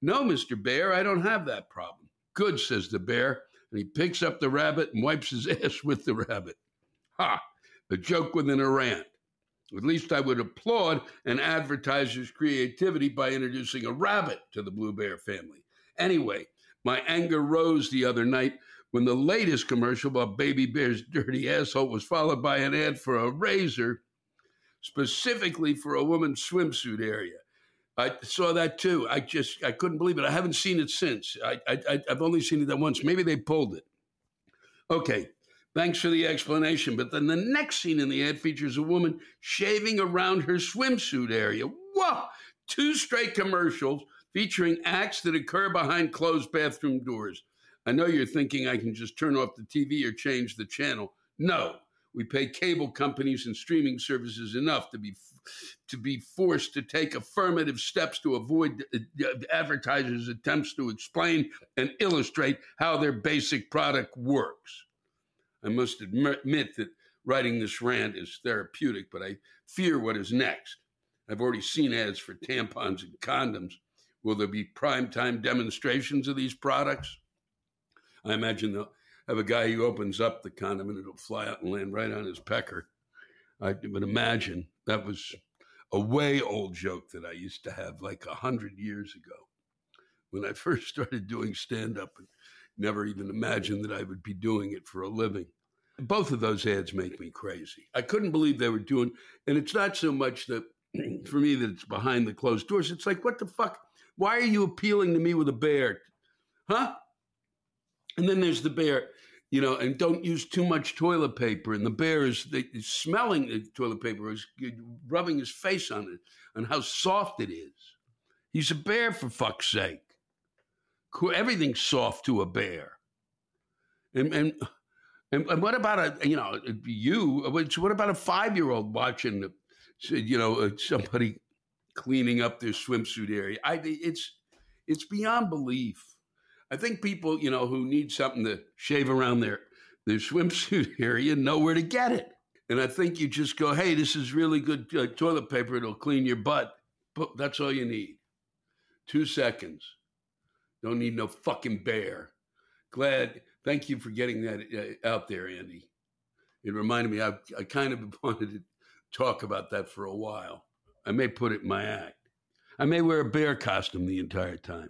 No, Mr. Bear, I don't have that problem. Good, says the bear, and he picks up the rabbit and wipes his ass with the rabbit. Ha! A joke within a rant. At least I would applaud an advertiser's creativity by introducing a rabbit to the Blue Bear family. Anyway, my anger rose the other night when the latest commercial about Baby Bear's dirty asshole was followed by an ad for a razor specifically for a woman's swimsuit area. I saw that too. I just I couldn't believe it. I haven't seen it since. I, I I've only seen it that once. Maybe they pulled it. Okay, thanks for the explanation. But then the next scene in the ad features a woman shaving around her swimsuit area. Whoa! Two straight commercials featuring acts that occur behind closed bathroom doors. I know you're thinking I can just turn off the TV or change the channel. No, we pay cable companies and streaming services enough to be to be forced to take affirmative steps to avoid uh, uh, advertisers' attempts to explain and illustrate how their basic product works. I must admit that writing this rant is therapeutic, but I fear what is next. I've already seen ads for tampons and condoms Will there be primetime demonstrations of these products? I imagine they'll have a guy who opens up the condom and it'll fly out and land right on his pecker. I would imagine that was a way old joke that I used to have like a hundred years ago when I first started doing stand up and never even imagined that I would be doing it for a living. Both of those ads make me crazy. I couldn't believe they were doing, and it's not so much that for me that it's behind the closed doors. It's like, what the fuck? Why are you appealing to me with a bear? Huh? And then there's the bear, you know, and don't use too much toilet paper. And the bear is, is smelling the toilet paper, is rubbing his face on it, and how soft it is. He's a bear, for fuck's sake. Everything's soft to a bear. And, and, and, what about a, you know, you, what about a five year old watching, you know, uh, somebody cleaning up their swimsuit area? I, it's, it's beyond belief. I think people, you know, who need something to shave around their their swimsuit area know where to get it. And I think you just go, "Hey, this is really good uh, toilet paper. It'll clean your butt." But that's all you need. Two seconds. Don't need no fucking bear. Glad. Thank you for getting that uh, out there, Andy. It reminded me. I I kind of wanted to talk about that for a while. I may put it in my act. I may wear a bear costume the entire time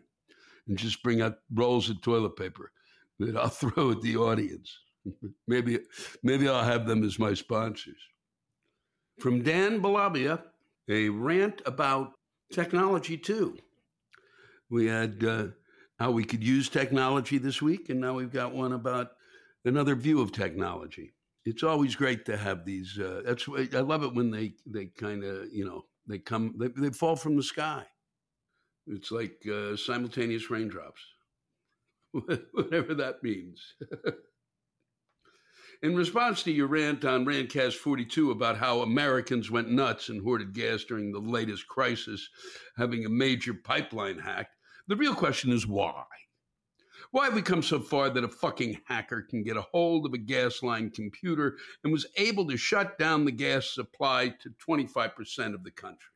and just bring out rolls of toilet paper that I'll throw at the audience. maybe, maybe I'll have them as my sponsors. From Dan Balabia, a rant about technology too. We had uh, how we could use technology this week, and now we've got one about another view of technology. It's always great to have these. Uh, that's I love it when they they kind of you know they come they, they fall from the sky. It's like uh, simultaneous raindrops, whatever that means. In response to your rant on Rantcast 42 about how Americans went nuts and hoarded gas during the latest crisis, having a major pipeline hacked, the real question is why? Why have we come so far that a fucking hacker can get a hold of a gas line computer and was able to shut down the gas supply to 25% of the country?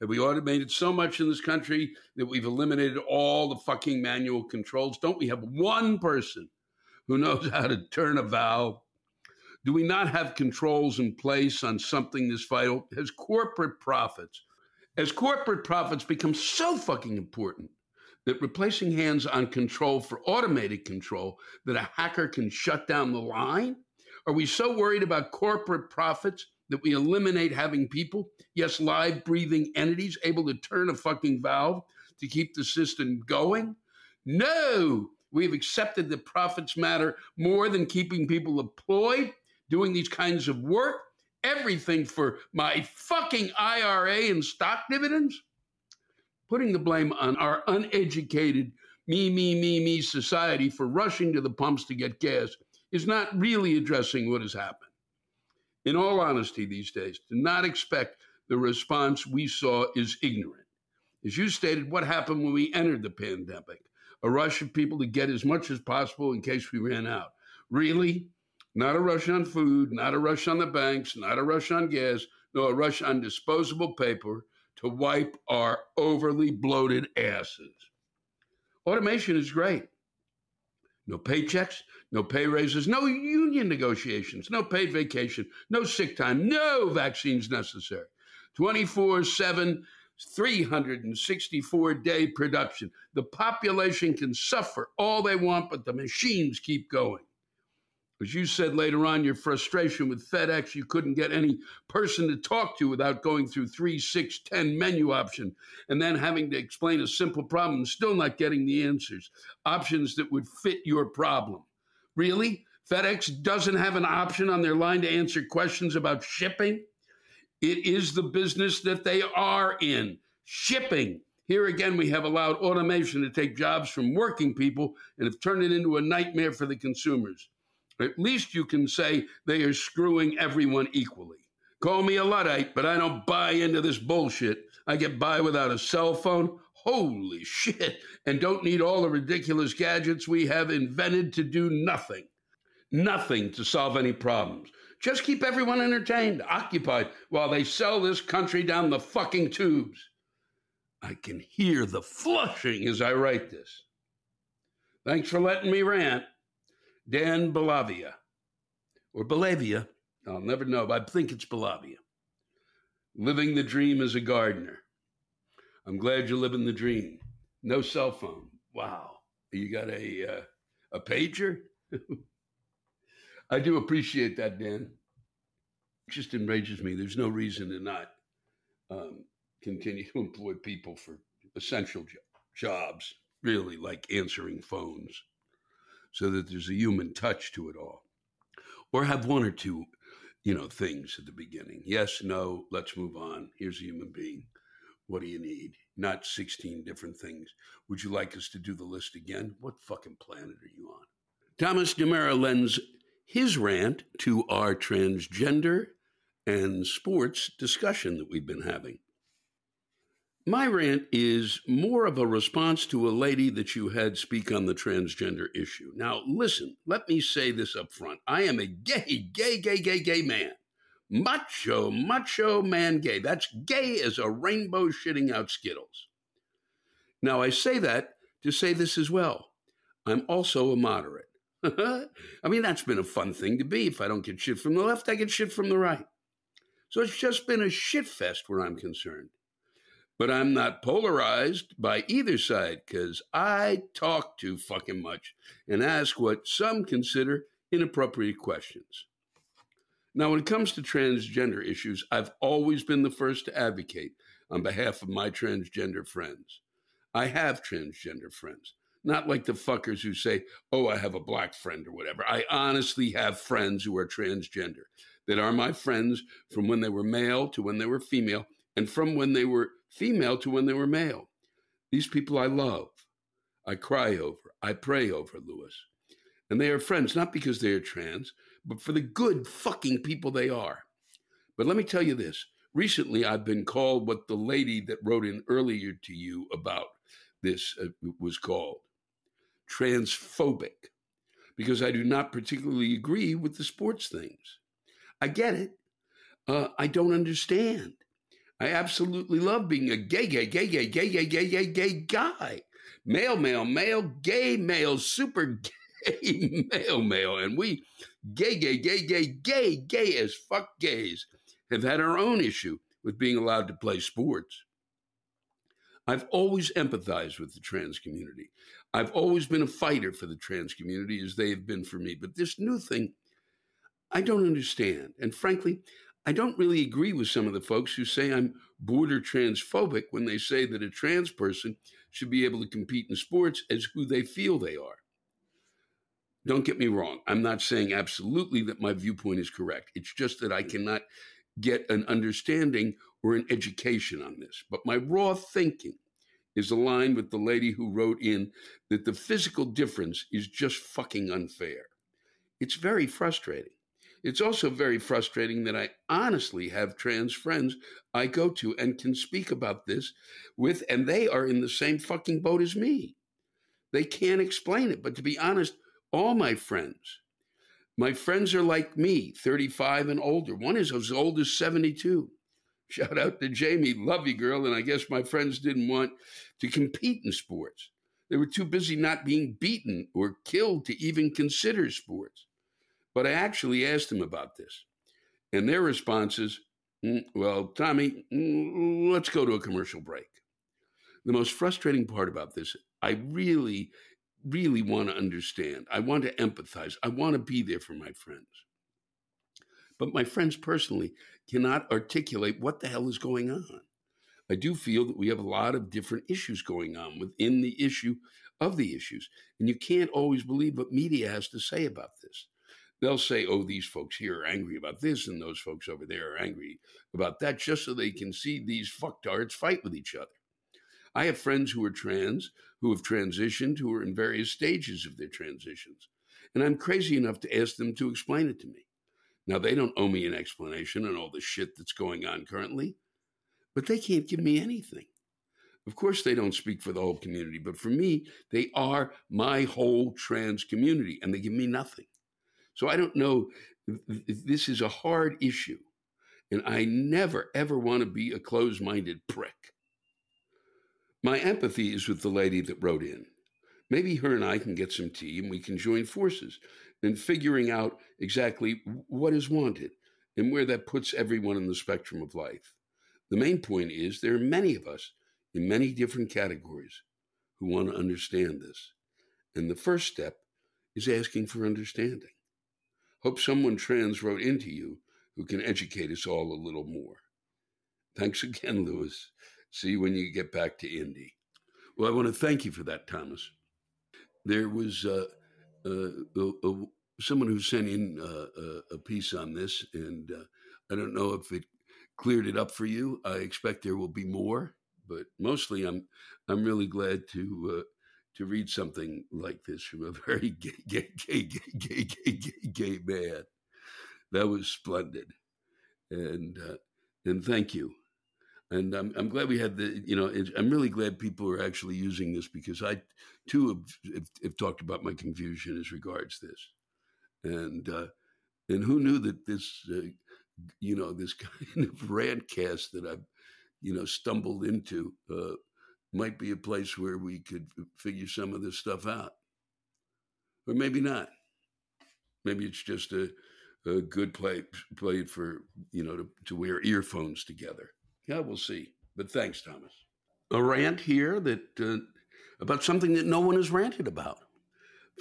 Have we automated so much in this country that we've eliminated all the fucking manual controls? Don't we have one person who knows how to turn a valve? Do we not have controls in place on something this vital? Has corporate profits, as corporate profits become so fucking important that replacing hands on control for automated control that a hacker can shut down the line? Are we so worried about corporate profits that we eliminate having people, yes, live breathing entities able to turn a fucking valve to keep the system going? No, we've accepted that profits matter more than keeping people employed, doing these kinds of work. Everything for my fucking IRA and stock dividends? Putting the blame on our uneducated, me, me, me, me society for rushing to the pumps to get gas is not really addressing what has happened in all honesty, these days, to not expect the response we saw is ignorant. As you stated, what happened when we entered the pandemic? A rush of people to get as much as possible in case we ran out. Really? Not a rush on food, not a rush on the banks, not a rush on gas, no, a rush on disposable paper to wipe our overly bloated asses. Automation is great. No paychecks, no pay raises, no union negotiations, no paid vacation, no sick time, no vaccines necessary. 24 7, 364 day production. The population can suffer all they want, but the machines keep going. As you said later on, your frustration with FedEx, you couldn't get any person to talk to without going through three, six, ten menu option and then having to explain a simple problem still not getting the answers. Options that would fit your problem. Really? FedEx doesn't have an option on their line to answer questions about shipping? It is the business that they are in shipping. Here again, we have allowed automation to take jobs from working people and have turned it into a nightmare for the consumers. At least you can say they are screwing everyone equally. Call me a Luddite, but I don't buy into this bullshit. I get by without a cell phone. Holy shit. And don't need all the ridiculous gadgets we have invented to do nothing. Nothing to solve any problems. Just keep everyone entertained, occupied, while they sell this country down the fucking tubes. I can hear the flushing as I write this. Thanks for letting me rant. Dan Balavia, or Balavia, I'll never know, but I think it's Balavia. Living the dream as a gardener. I'm glad you're living the dream. No cell phone. Wow. You got a uh, a pager? I do appreciate that, Dan. It just enrages me. There's no reason to not um, continue to employ people for essential jo- jobs, really, like answering phones, so that there's a human touch to it all. Or have one or two, you know, things at the beginning. Yes, no, let's move on. Here's a human being. What do you need? Not 16 different things. Would you like us to do the list again? What fucking planet are you on? Thomas DeMera lends his rant to our transgender and sports discussion that we've been having. My rant is more of a response to a lady that you had speak on the transgender issue. Now, listen, let me say this up front. I am a gay, gay, gay, gay, gay man. Macho, macho man gay. That's gay as a rainbow shitting out Skittles. Now, I say that to say this as well. I'm also a moderate. I mean, that's been a fun thing to be. If I don't get shit from the left, I get shit from the right. So it's just been a shit fest where I'm concerned. But I'm not polarized by either side because I talk too fucking much and ask what some consider inappropriate questions. Now, when it comes to transgender issues, I've always been the first to advocate on behalf of my transgender friends. I have transgender friends, not like the fuckers who say, oh, I have a black friend or whatever. I honestly have friends who are transgender that are my friends from when they were male to when they were female, and from when they were female to when they were male. These people I love. I cry over. I pray over, Lewis. And they are friends, not because they are trans, but for the good fucking people they are. But let me tell you this. Recently, I've been called what the lady that wrote in earlier to you about this uh, was called transphobic, because I do not particularly agree with the sports things. I get it. Uh, I don't understand. I absolutely love being a gay, gay, gay, gay, gay, gay, gay, gay, gay guy. Male, male, male, gay, male, super gay, male, male. And we, gay, gay, gay, gay, gay, gay as fuck gays, have had our own issue with being allowed to play sports. I've always empathized with the trans community. I've always been a fighter for the trans community as they have been for me. But this new thing, I don't understand. And frankly, I don't really agree with some of the folks who say I'm border transphobic when they say that a trans person should be able to compete in sports as who they feel they are. Don't get me wrong. I'm not saying absolutely that my viewpoint is correct. It's just that I cannot get an understanding or an education on this. But my raw thinking is aligned with the lady who wrote in that the physical difference is just fucking unfair. It's very frustrating. It's also very frustrating that I honestly have trans friends I go to and can speak about this with, and they are in the same fucking boat as me. They can't explain it. But to be honest, all my friends, my friends are like me, 35 and older. One is as old as 72. Shout out to Jamie, love you, girl. And I guess my friends didn't want to compete in sports. They were too busy not being beaten or killed to even consider sports. But I actually asked them about this. And their response is, mm, well, Tommy, mm, let's go to a commercial break. The most frustrating part about this, I really, really want to understand. I want to empathize. I want to be there for my friends. But my friends personally cannot articulate what the hell is going on. I do feel that we have a lot of different issues going on within the issue of the issues. And you can't always believe what media has to say about this they'll say, oh, these folks here are angry about this, and those folks over there are angry about that, just so they can see these fucktards fight with each other. I have friends who are trans, who have transitioned, who are in various stages of their transitions. And I'm crazy enough to ask them to explain it to me. Now, they don't owe me an explanation on all the shit that's going on currently, but they can't give me anything. Of course, they don't speak for the whole community, but for me, they are my whole trans community, and they give me nothing. So I don't know. This is a hard issue. And I never, ever want to be a closed minded prick. My empathy is with the lady that wrote in. Maybe her and I can get some tea and we can join forces in figuring out exactly what is wanted and where that puts everyone in the spectrum of life. The main point is there are many of us in many different categories who want to understand this. And the first step is asking for understanding. Hope someone trans wrote into you who can educate us all a little more. Thanks again, Lewis. See you when you get back to Indy. Well, I want to thank you for that, Thomas. There was uh, uh, someone who sent in uh, a piece on this, and uh, I don't know if it cleared it up for you. I expect there will be more, but mostly I'm I'm really glad to uh, to read something like this from a very gay, gay, gay, gay, gay, gay, gay, gay man. That was splendid, and uh, and thank you. And I'm I'm glad we had the you know I'm really glad people are actually using this because I too have, have, have talked about my confusion as regards this, and uh, and who knew that this uh, you know this kind of rantcast that I've you know stumbled into uh, might be a place where we could figure some of this stuff out. Or maybe not. Maybe it's just a, a good play played for, you know, to, to wear earphones together. Yeah, we'll see. But thanks, Thomas. A rant here that uh, about something that no one has ranted about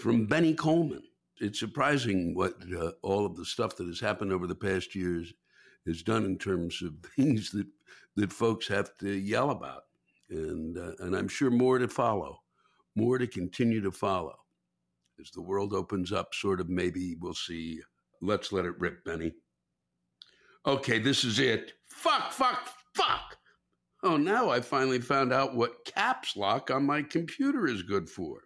from Benny Coleman. It's surprising what uh, all of the stuff that has happened over the past years has done in terms of things that that folks have to yell about and uh, and I'm sure more to follow, more to continue to follow as the world opens up. Sort of, maybe we'll see. Let's let it rip, Benny. Okay, this is it. Fuck, fuck, fuck. Oh, now I finally found out what caps lock on my computer is good for.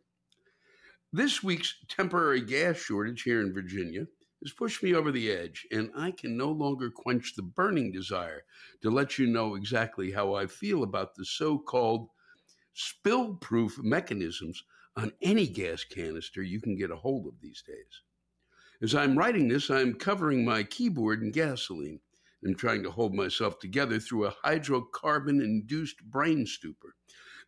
This week's temporary gas shortage here in Virginia has pushed me over the edge, and I can no longer quench the burning desire to let you know exactly how I feel about the so called spill proof mechanisms on any gas canister you can get a hold of these days. As I'm writing this, I'm covering my keyboard in gasoline and trying to hold myself together through a hydrocarbon induced brain stupor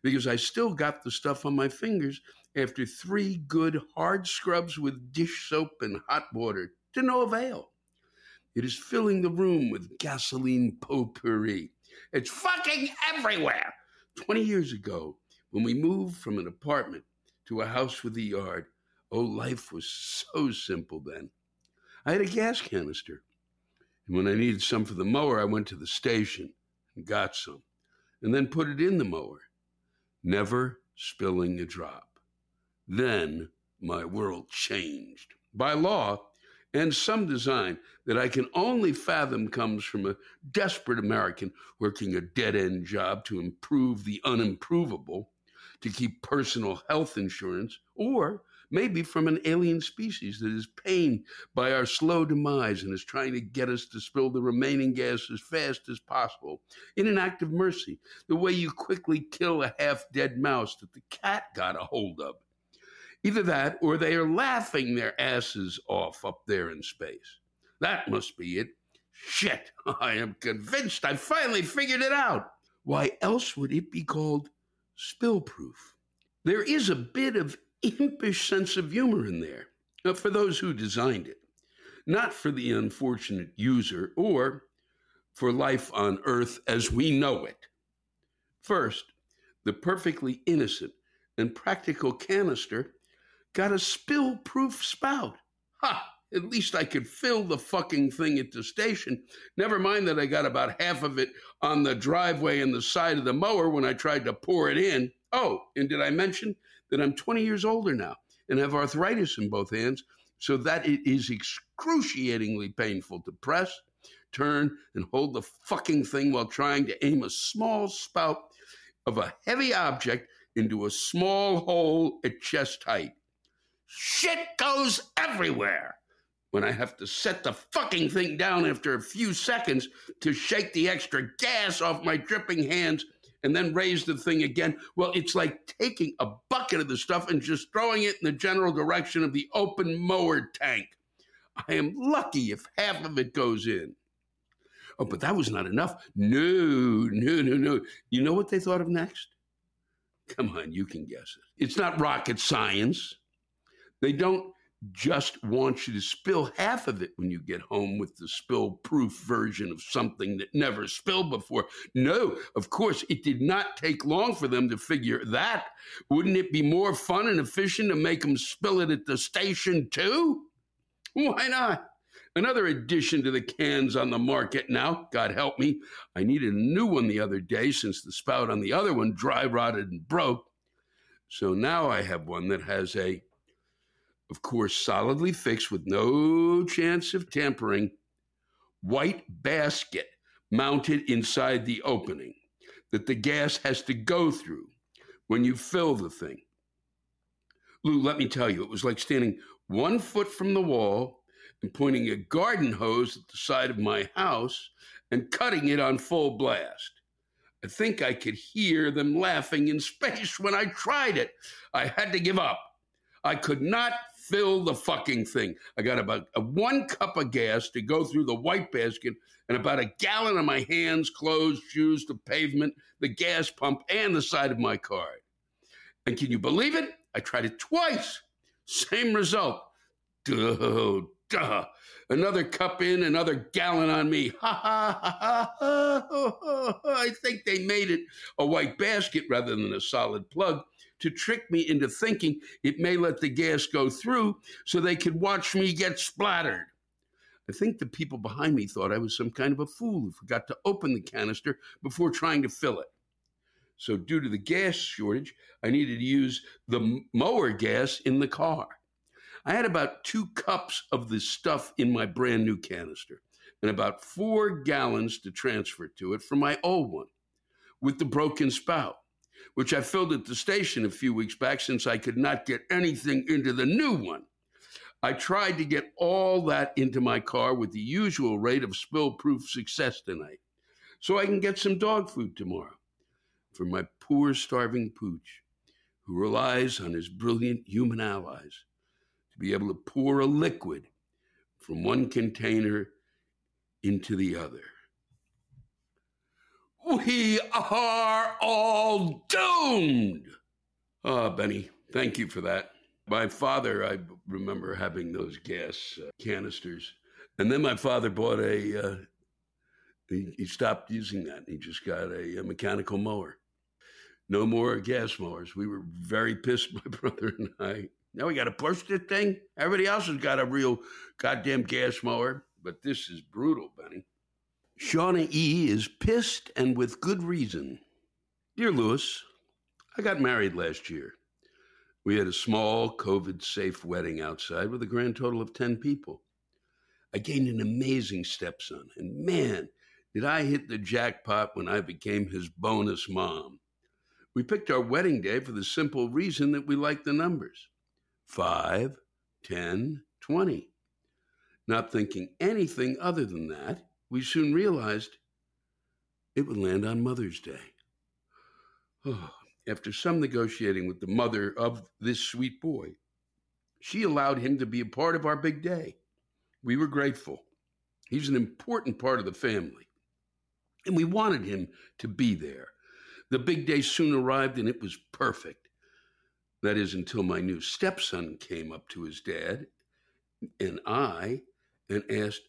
because I still got the stuff on my fingers after three good hard scrubs with dish soap and hot water to no avail. It is filling the room with gasoline potpourri. It's fucking everywhere. 20 years ago, when we moved from an apartment to a house with a yard, oh, life was so simple then. I had a gas canister. And when I needed some for the mower, I went to the station and got some, and then put it in the mower, never spilling a drop. Then my world changed. By law, and some design that I can only fathom comes from a desperate American working a dead end job to improve the unimprovable, to keep personal health insurance, or maybe from an alien species that is pained by our slow demise and is trying to get us to spill the remaining gas as fast as possible in an act of mercy, the way you quickly kill a half dead mouse that the cat got a hold of Either that or they are laughing their asses off up there in space. That must be it. Shit, I am convinced I finally figured it out. Why else would it be called spill proof? There is a bit of impish sense of humor in there uh, for those who designed it, not for the unfortunate user or for life on Earth as we know it. First, the perfectly innocent and practical canister got a spill proof spout. Ha! At least I could fill the fucking thing at the station. Never mind that I got about half of it on the driveway and the side of the mower when I tried to pour it in. Oh, and did I mention that I'm 20 years older now and have arthritis in both hands, so that it is excruciatingly painful to press, turn, and hold the fucking thing while trying to aim a small spout of a heavy object into a small hole at chest height. Shit goes everywhere. When I have to set the fucking thing down after a few seconds to shake the extra gas off my dripping hands and then raise the thing again, well, it's like taking a bucket of the stuff and just throwing it in the general direction of the open mower tank. I am lucky if half of it goes in. Oh, but that was not enough. No, no, no, no. You know what they thought of next? Come on, you can guess it. It's not rocket science. They don't just want you to spill half of it when you get home with the spill proof version of something that never spilled before. No, of course, it did not take long for them to figure that. Wouldn't it be more fun and efficient to make them spill it at the station too? Why not? Another addition to the cans on the market now. God help me. I needed a new one the other day since the spout on the other one dry rotted and broke. So now I have one that has a of course, solidly fixed with no chance of tampering, white basket mounted inside the opening that the gas has to go through when you fill the thing. Lou, let me tell you, it was like standing one foot from the wall and pointing a garden hose at the side of my house and cutting it on full blast. I think I could hear them laughing in space when I tried it. I had to give up. I could not fill the fucking thing. I got about a one cup of gas to go through the white basket and about a gallon of my hands, clothes, shoes, the pavement, the gas pump, and the side of my car. And can you believe it? I tried it twice. Same result. Duh, duh. Another cup in, another gallon on me. Ha ha ha ha. ha. I think they made it a white basket rather than a solid plug to trick me into thinking it may let the gas go through so they could watch me get splattered. I think the people behind me thought I was some kind of a fool who forgot to open the canister before trying to fill it. So, due to the gas shortage, I needed to use the mower gas in the car. I had about two cups of the stuff in my brand new canister and about four gallons to transfer to it from my old one with the broken spout which I filled at the station a few weeks back since I could not get anything into the new one. I tried to get all that into my car with the usual rate of spill proof success tonight, so I can get some dog food tomorrow for my poor starving pooch who relies on his brilliant human allies to be able to pour a liquid from one container into the other. We are all doomed. Ah, Benny, thank you for that. My father, I remember having those gas uh, canisters. And then my father bought a, uh, he, he, stopped using that. He just got a, a mechanical mower. No more gas mowers. We were very pissed, my brother and I. Now we got to push this thing. Everybody else has got a real goddamn gas mower, but this is brutal, Benny. Shauna E. is pissed and with good reason. Dear Lewis, I got married last year. We had a small, COVID safe wedding outside with a grand total of 10 people. I gained an amazing stepson, and man, did I hit the jackpot when I became his bonus mom. We picked our wedding day for the simple reason that we liked the numbers 5, 10, 20. Not thinking anything other than that, we soon realized it would land on Mother's Day. Oh, after some negotiating with the mother of this sweet boy, she allowed him to be a part of our big day. We were grateful. He's an important part of the family, and we wanted him to be there. The big day soon arrived, and it was perfect. That is, until my new stepson came up to his dad and I and asked,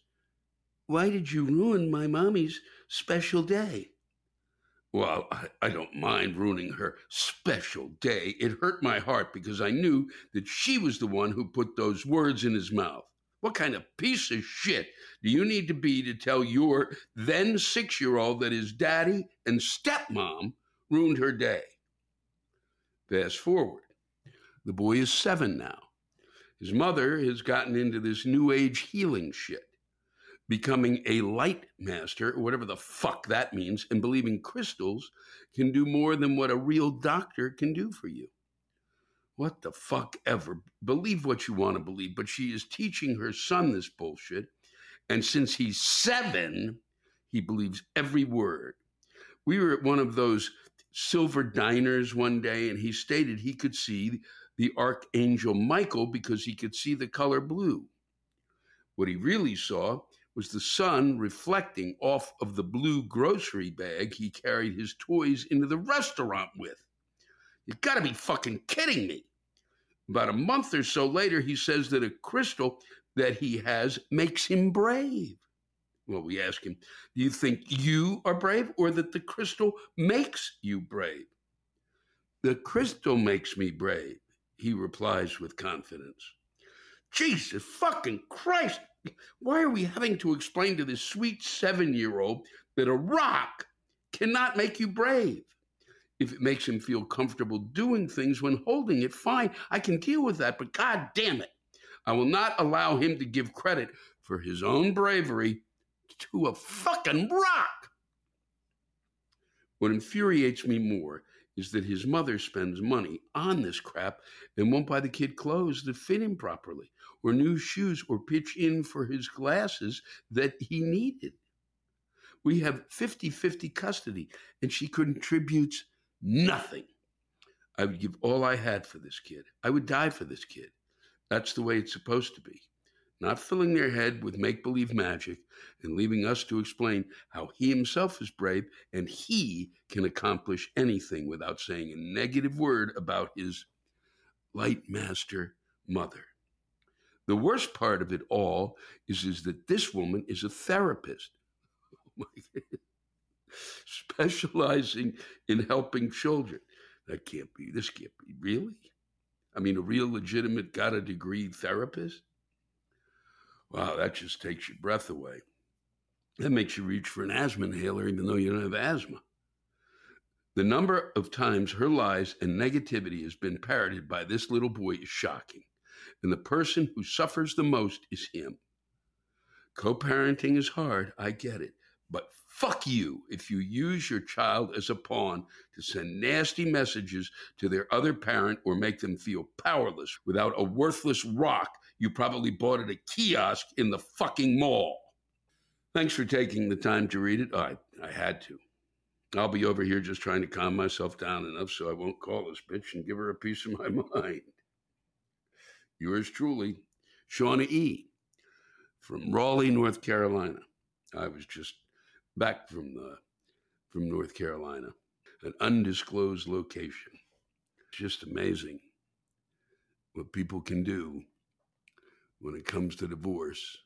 why did you ruin my mommy's special day? Well, I, I, don't mind ruining her special day. It hurt my heart because I knew that she was the one who put those words in his mouth. What kind of piece of shit do you need to be to tell your then six year old that his daddy and stepmom ruined her day? Fast forward. The boy is seven now. His mother has gotten into this new age healing shit becoming a light master, or whatever the fuck that means, and believing crystals can do more than what a real doctor can do for you. What the fuck ever? Believe what you want to believe, but she is teaching her son this bullshit. And since he's seven, he believes every word. We were at one of those silver diners one day, and he stated he could see the archangel Michael because he could see the color blue. What he really saw was the sun reflecting off of the blue grocery bag he carried his toys into the restaurant with. You've got to be fucking kidding me. About a month or so later, he says that a crystal that he has makes him brave. Well, we ask him, Do you think you are brave or that the crystal makes you brave? The crystal makes me brave, he replies with confidence. Jesus fucking Christ! Why are we having to explain to this sweet seven year old that a rock cannot make you brave? If it makes him feel comfortable doing things when holding it, fine, I can deal with that, but god damn it, I will not allow him to give credit for his own bravery to a fucking rock. What infuriates me more is that his mother spends money on this crap and won't buy the kid clothes that fit him properly, or new shoes, or pitch in for his glasses that he needed. We have 50 50 custody, and she contributes nothing. I would give all I had for this kid. I would die for this kid. That's the way it's supposed to be not filling their head with make believe magic and leaving us to explain how he himself is brave and he can accomplish anything without saying a negative word about his light master mother. The worst part of it all is, is that this woman is a therapist. Specializing in helping children. That can't be, this can't be, really? I mean, a real legitimate, got a degree therapist? Wow, that just takes your breath away. That makes you reach for an asthma inhaler even though you don't have asthma. The number of times her lies and negativity has been parroted by this little boy is shocking. And the person who suffers the most is him. Co parenting is hard, I get it. But fuck you if you use your child as a pawn to send nasty messages to their other parent or make them feel powerless without a worthless rock you probably bought at a kiosk in the fucking mall. Thanks for taking the time to read it. I, I had to. I'll be over here just trying to calm myself down enough so I won't call this bitch and give her a piece of my mind. Yours truly, Shauna E. from Raleigh, North Carolina. I was just back from the from North Carolina, an undisclosed location. It's just amazing what people can do when it comes to divorce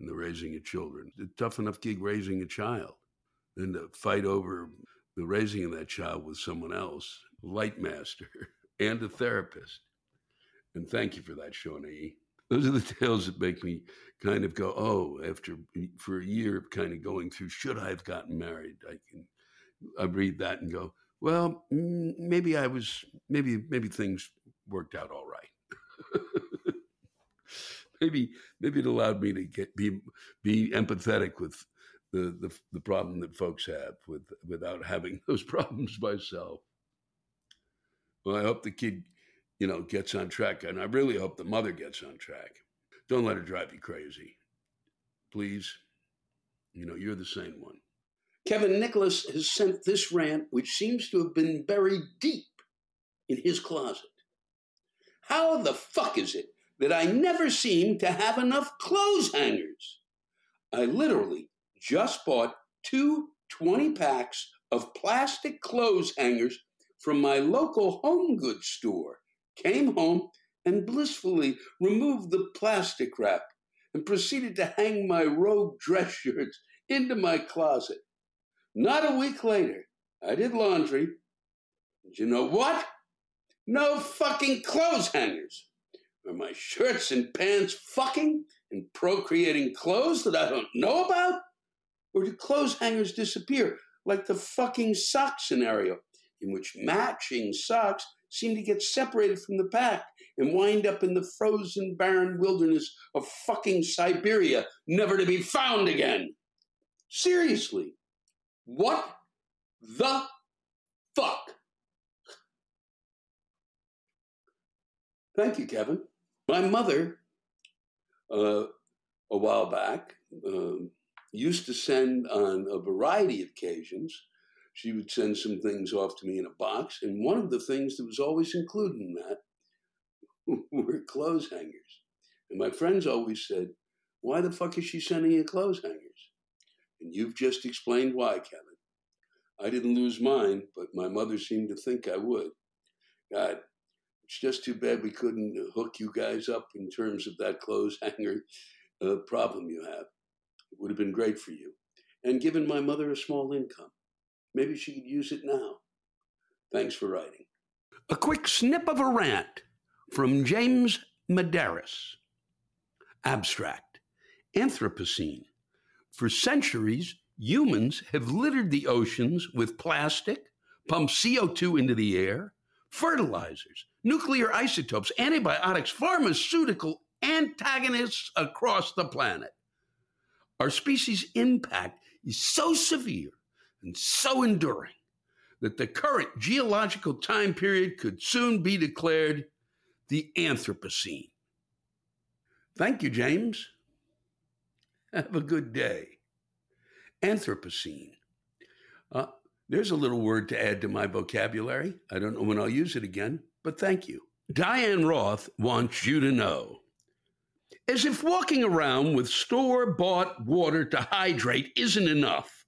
and the raising of children. It's a tough enough gig raising a child than to fight over the raising of that child with someone else, light master and a therapist. And thank you for that, Shawnee. Those are the tales that make me kind of go, oh, after for a year of kind of going through, should I have gotten married? I can I read that and go, well, mm, maybe I was, maybe maybe things worked out all right. maybe maybe it allowed me to get be be empathetic with the the, the problem that folks have with without having those problems myself. Well, I hope the kid, you know, gets on track, and I really hope the mother gets on track. Don't let her drive you crazy, please. You know, you're the same one. Kevin Nicholas has sent this rant, which seems to have been buried deep in his closet. How the fuck is it that I never seem to have enough clothes hangers. I literally just bought two 20 packs of plastic clothes hangers from my local home goods store, came home and blissfully removed the plastic wrap and proceeded to hang my rogue dress shirts into my closet. Not a week later, I did laundry. And you know what? No fucking clothes hangers. Are my shirts and pants fucking and procreating clothes that I don't know about? Or do clothes hangers disappear like the fucking sock scenario, in which matching socks seem to get separated from the pack and wind up in the frozen, barren wilderness of fucking Siberia, never to be found again? Seriously, what the fuck? Thank you, Kevin. My mother, uh, a while back, uh, used to send on a variety of occasions. She would send some things off to me in a box, and one of the things that was always included in that were clothes hangers. And my friends always said, Why the fuck is she sending you clothes hangers? And you've just explained why, Kevin. I didn't lose mine, but my mother seemed to think I would. God, it's just too bad we couldn't hook you guys up in terms of that clothes hanger uh, problem you have. It would have been great for you. And given my mother a small income, maybe she could use it now. Thanks for writing. A quick snip of a rant from James Medeiros. Abstract. Anthropocene. For centuries, humans have littered the oceans with plastic, pumped CO2 into the air, fertilizers, nuclear isotopes, antibiotics, pharmaceutical antagonists across the planet. Our species' impact is so severe and so enduring that the current geological time period could soon be declared the Anthropocene. Thank you, James. Have a good day. Anthropocene. Uh, there's a little word to add to my vocabulary. I don't know when I'll use it again, but thank you. Diane Roth wants you to know. As if walking around with store bought water to hydrate isn't enough.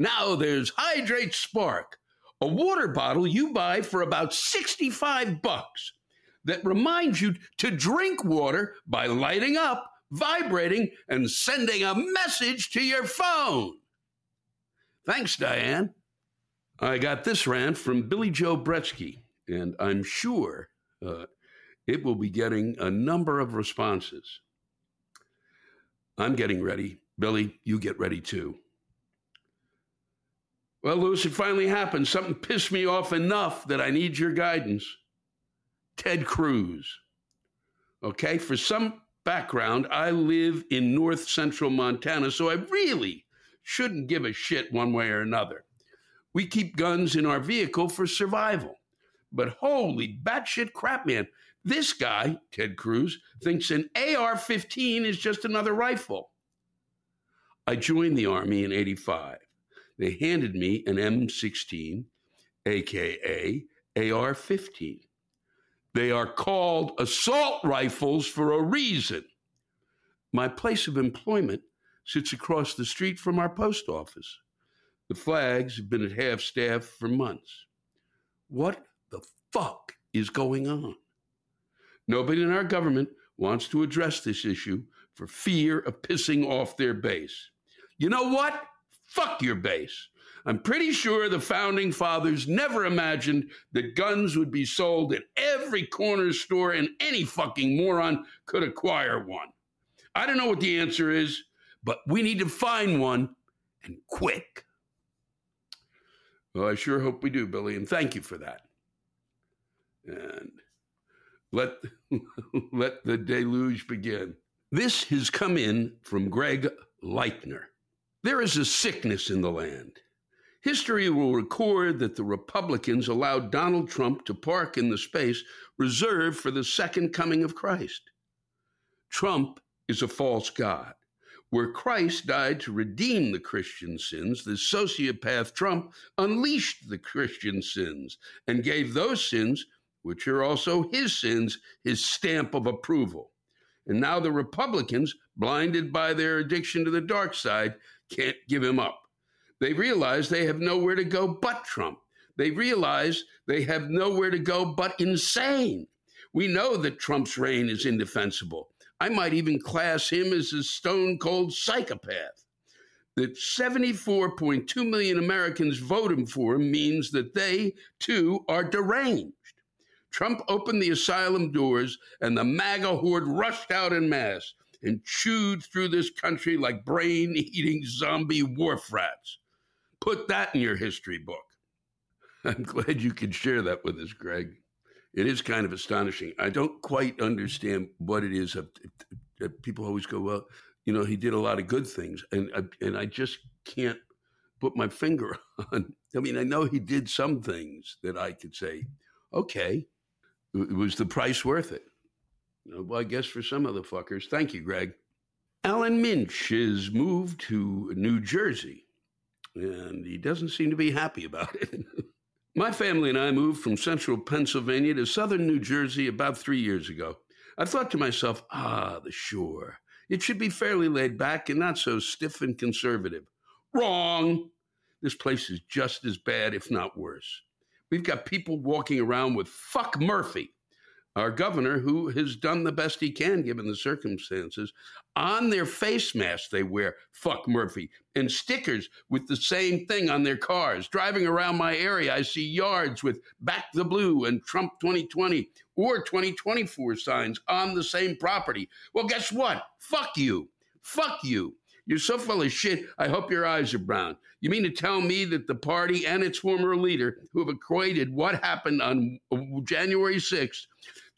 Now there's HidrateSpark, a water bottle you buy for about 65 bucks that reminds you to drink water by lighting up, vibrating, and sending a message to your phone. Thanks, Diane. I got this rant from Billy Joe Bretsky, and I'm sure uh, it will be getting a number of responses. I'm getting ready. Billy, you get ready too. Well, Lewis, it finally happened. Something pissed me off enough that I need your guidance. Ted Cruz. Okay, for some background, I live in north central Montana, so I really shouldn't give a shit one way or another. We keep guns in our vehicle for survival. But holy batshit crap, man. This guy, Ted Cruz, thinks an AR 15 is just another rifle. I joined the Army in 85. They handed me an M16, aka AR 15. They are called assault rifles for a reason. My place of employment sits across the street from our post office. The flags have been at half staff for months. What the fuck is going on? Nobody in our government wants to address this issue for fear of pissing off their base. You know what? Fuck your base. I'm pretty sure the founding fathers never imagined that guns would be sold at every corner store and any fucking moron could acquire one. I don't know what the answer is, but we need to find one and quick. Well, I sure hope we do, Billy, and thank you for that. And let let the deluge begin. This has come in from Greg Leitner. There is a sickness in the land. History will record that the Republicans allowed Donald Trump to park in the space reserved for the second coming of Christ. Trump is a false God. Where Christ died to redeem the Christian sins, the sociopath Trump unleashed the Christian sins and gave those sins, which are also his sins, his stamp of approval. And now the Republicans, blinded by their addiction to the dark side, can't give him up. They realize they have nowhere to go but Trump. They realize they have nowhere to go but insane. We know that Trump's reign is indefensible. I might even class him as a stone cold psychopath. That 74.2 million Americans voted for him means that they, too, are deranged. Trump opened the asylum doors, and the MAGA horde rushed out in mass and chewed through this country like brain eating zombie wharf rats. Put that in your history book. I'm glad you could share that with us, Greg. It is kind of astonishing. I don't quite understand what it is. People always go, well, you know, he did a lot of good things, and and I just can't put my finger on. I mean, I know he did some things that I could say, okay, was the price worth it? Well, I guess for some of the fuckers. Thank you, Greg. Alan Minch is moved to New Jersey and he doesn't seem to be happy about it. My family and I moved from central Pennsylvania to southern New Jersey about three years ago. I thought to myself, ah, the shore. It should be fairly laid back and not so stiff and conservative. Wrong. This place is just as bad, if not worse. We've got people walking around with fuck Murphy, our governor, who has done the best he can given the circumstances. On their face masks, they wear fuck Murphy and stickers with the same thing on their cars. Driving around my area, I see yards with back the blue and Trump 2020 or 2024 signs on the same property. Well, guess what? Fuck you. Fuck you. You're so full of shit, I hope your eyes are brown. You mean to tell me that the party and its former leader, who have equated what happened on January 6th,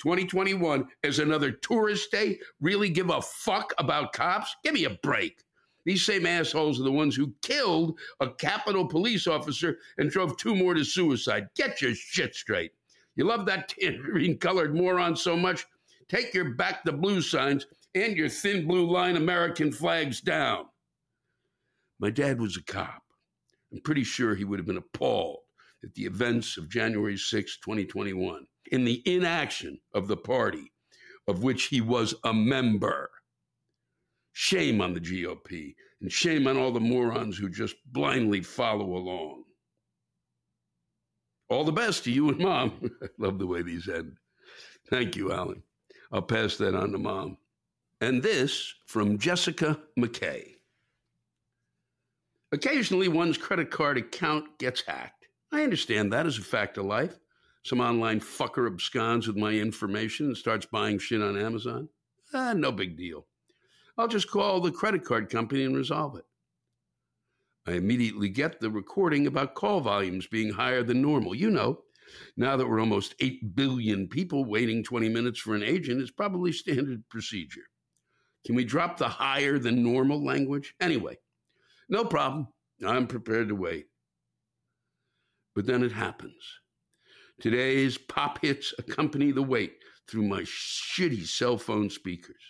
2021, as another tourist day, really give a fuck about cops? Give me a break. These same assholes are the ones who killed a Capitol police officer and drove two more to suicide. Get your shit straight. You love that tangerine colored moron so much? Take your back the blue signs and your thin blue line American flags down. My dad was a cop. I'm pretty sure he would have been appalled at the events of January 6, 2021, in the inaction of the party of which he was a member. Shame on the GOP and shame on all the morons who just blindly follow along. All the best to you and mom. I love the way these end. Thank you, Alan. I'll pass that on to mom. And this from Jessica McKay. Occasionally, one's credit card account gets hacked. I understand that as a fact of life. Some online fucker absconds with my information and starts buying shit on Amazon. Ah, no big deal. I'll just call the credit card company and resolve it. I immediately get the recording about call volumes being higher than normal. You know, now that we're almost 8 billion people waiting 20 minutes for an agent, it's probably standard procedure. Can we drop the higher than normal language? Anyway, no problem. I'm prepared to wait. But then it happens. Today's pop hits accompany the wait through my shitty cell phone speakers.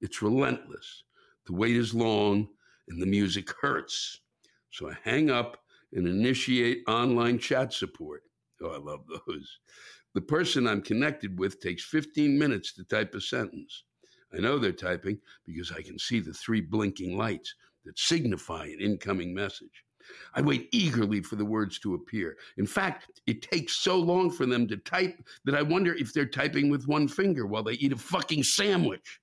It's relentless. The wait is long and the music hurts. So I hang up and initiate online chat support. Oh, I love those. The person I'm connected with takes 15 minutes to type a sentence. I know they're typing because I can see the three blinking lights that signify an incoming message. I wait eagerly for the words to appear. In fact, it takes so long for them to type that I wonder if they're typing with one finger while they eat a fucking sandwich.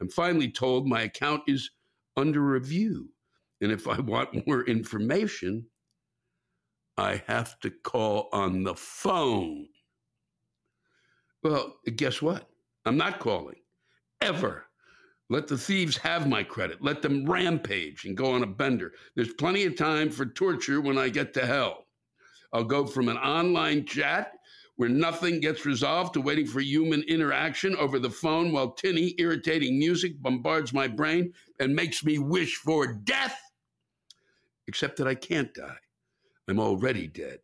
I'm finally told my account is under review. And if I want more information, I have to call on the phone. Well, guess what? I'm not calling ever. Let the thieves have my credit. Let them rampage and go on a bender. There's plenty of time for torture when I get to hell. I'll go from an online chat where nothing gets resolved to waiting for human interaction over the phone while tinny, irritating music bombards my brain and makes me wish for death. Except that I can't die. I'm already dead.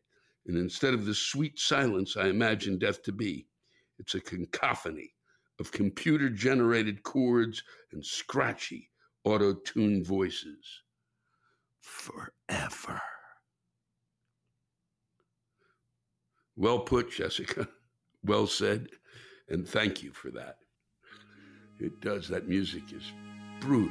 And instead of the sweet silence I imagine death to be, it's a cacophony of computer generated chords and scratchy auto tuned voices. Forever. Well put, Jessica. Well said. And thank you for that. It does. That music is brutal.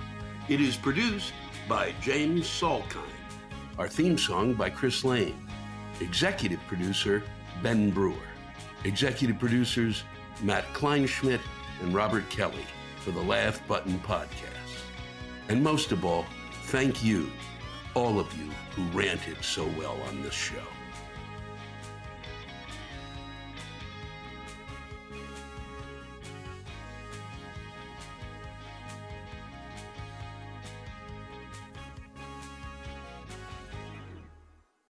It is produced by James Salkind. Our theme song by Chris Lane. Executive producer Ben Brewer. Executive producers Matt Kleinschmidt and Robert Kelly for the Laugh Button podcast. And most of all, thank you, all of you who ranted so well on this show.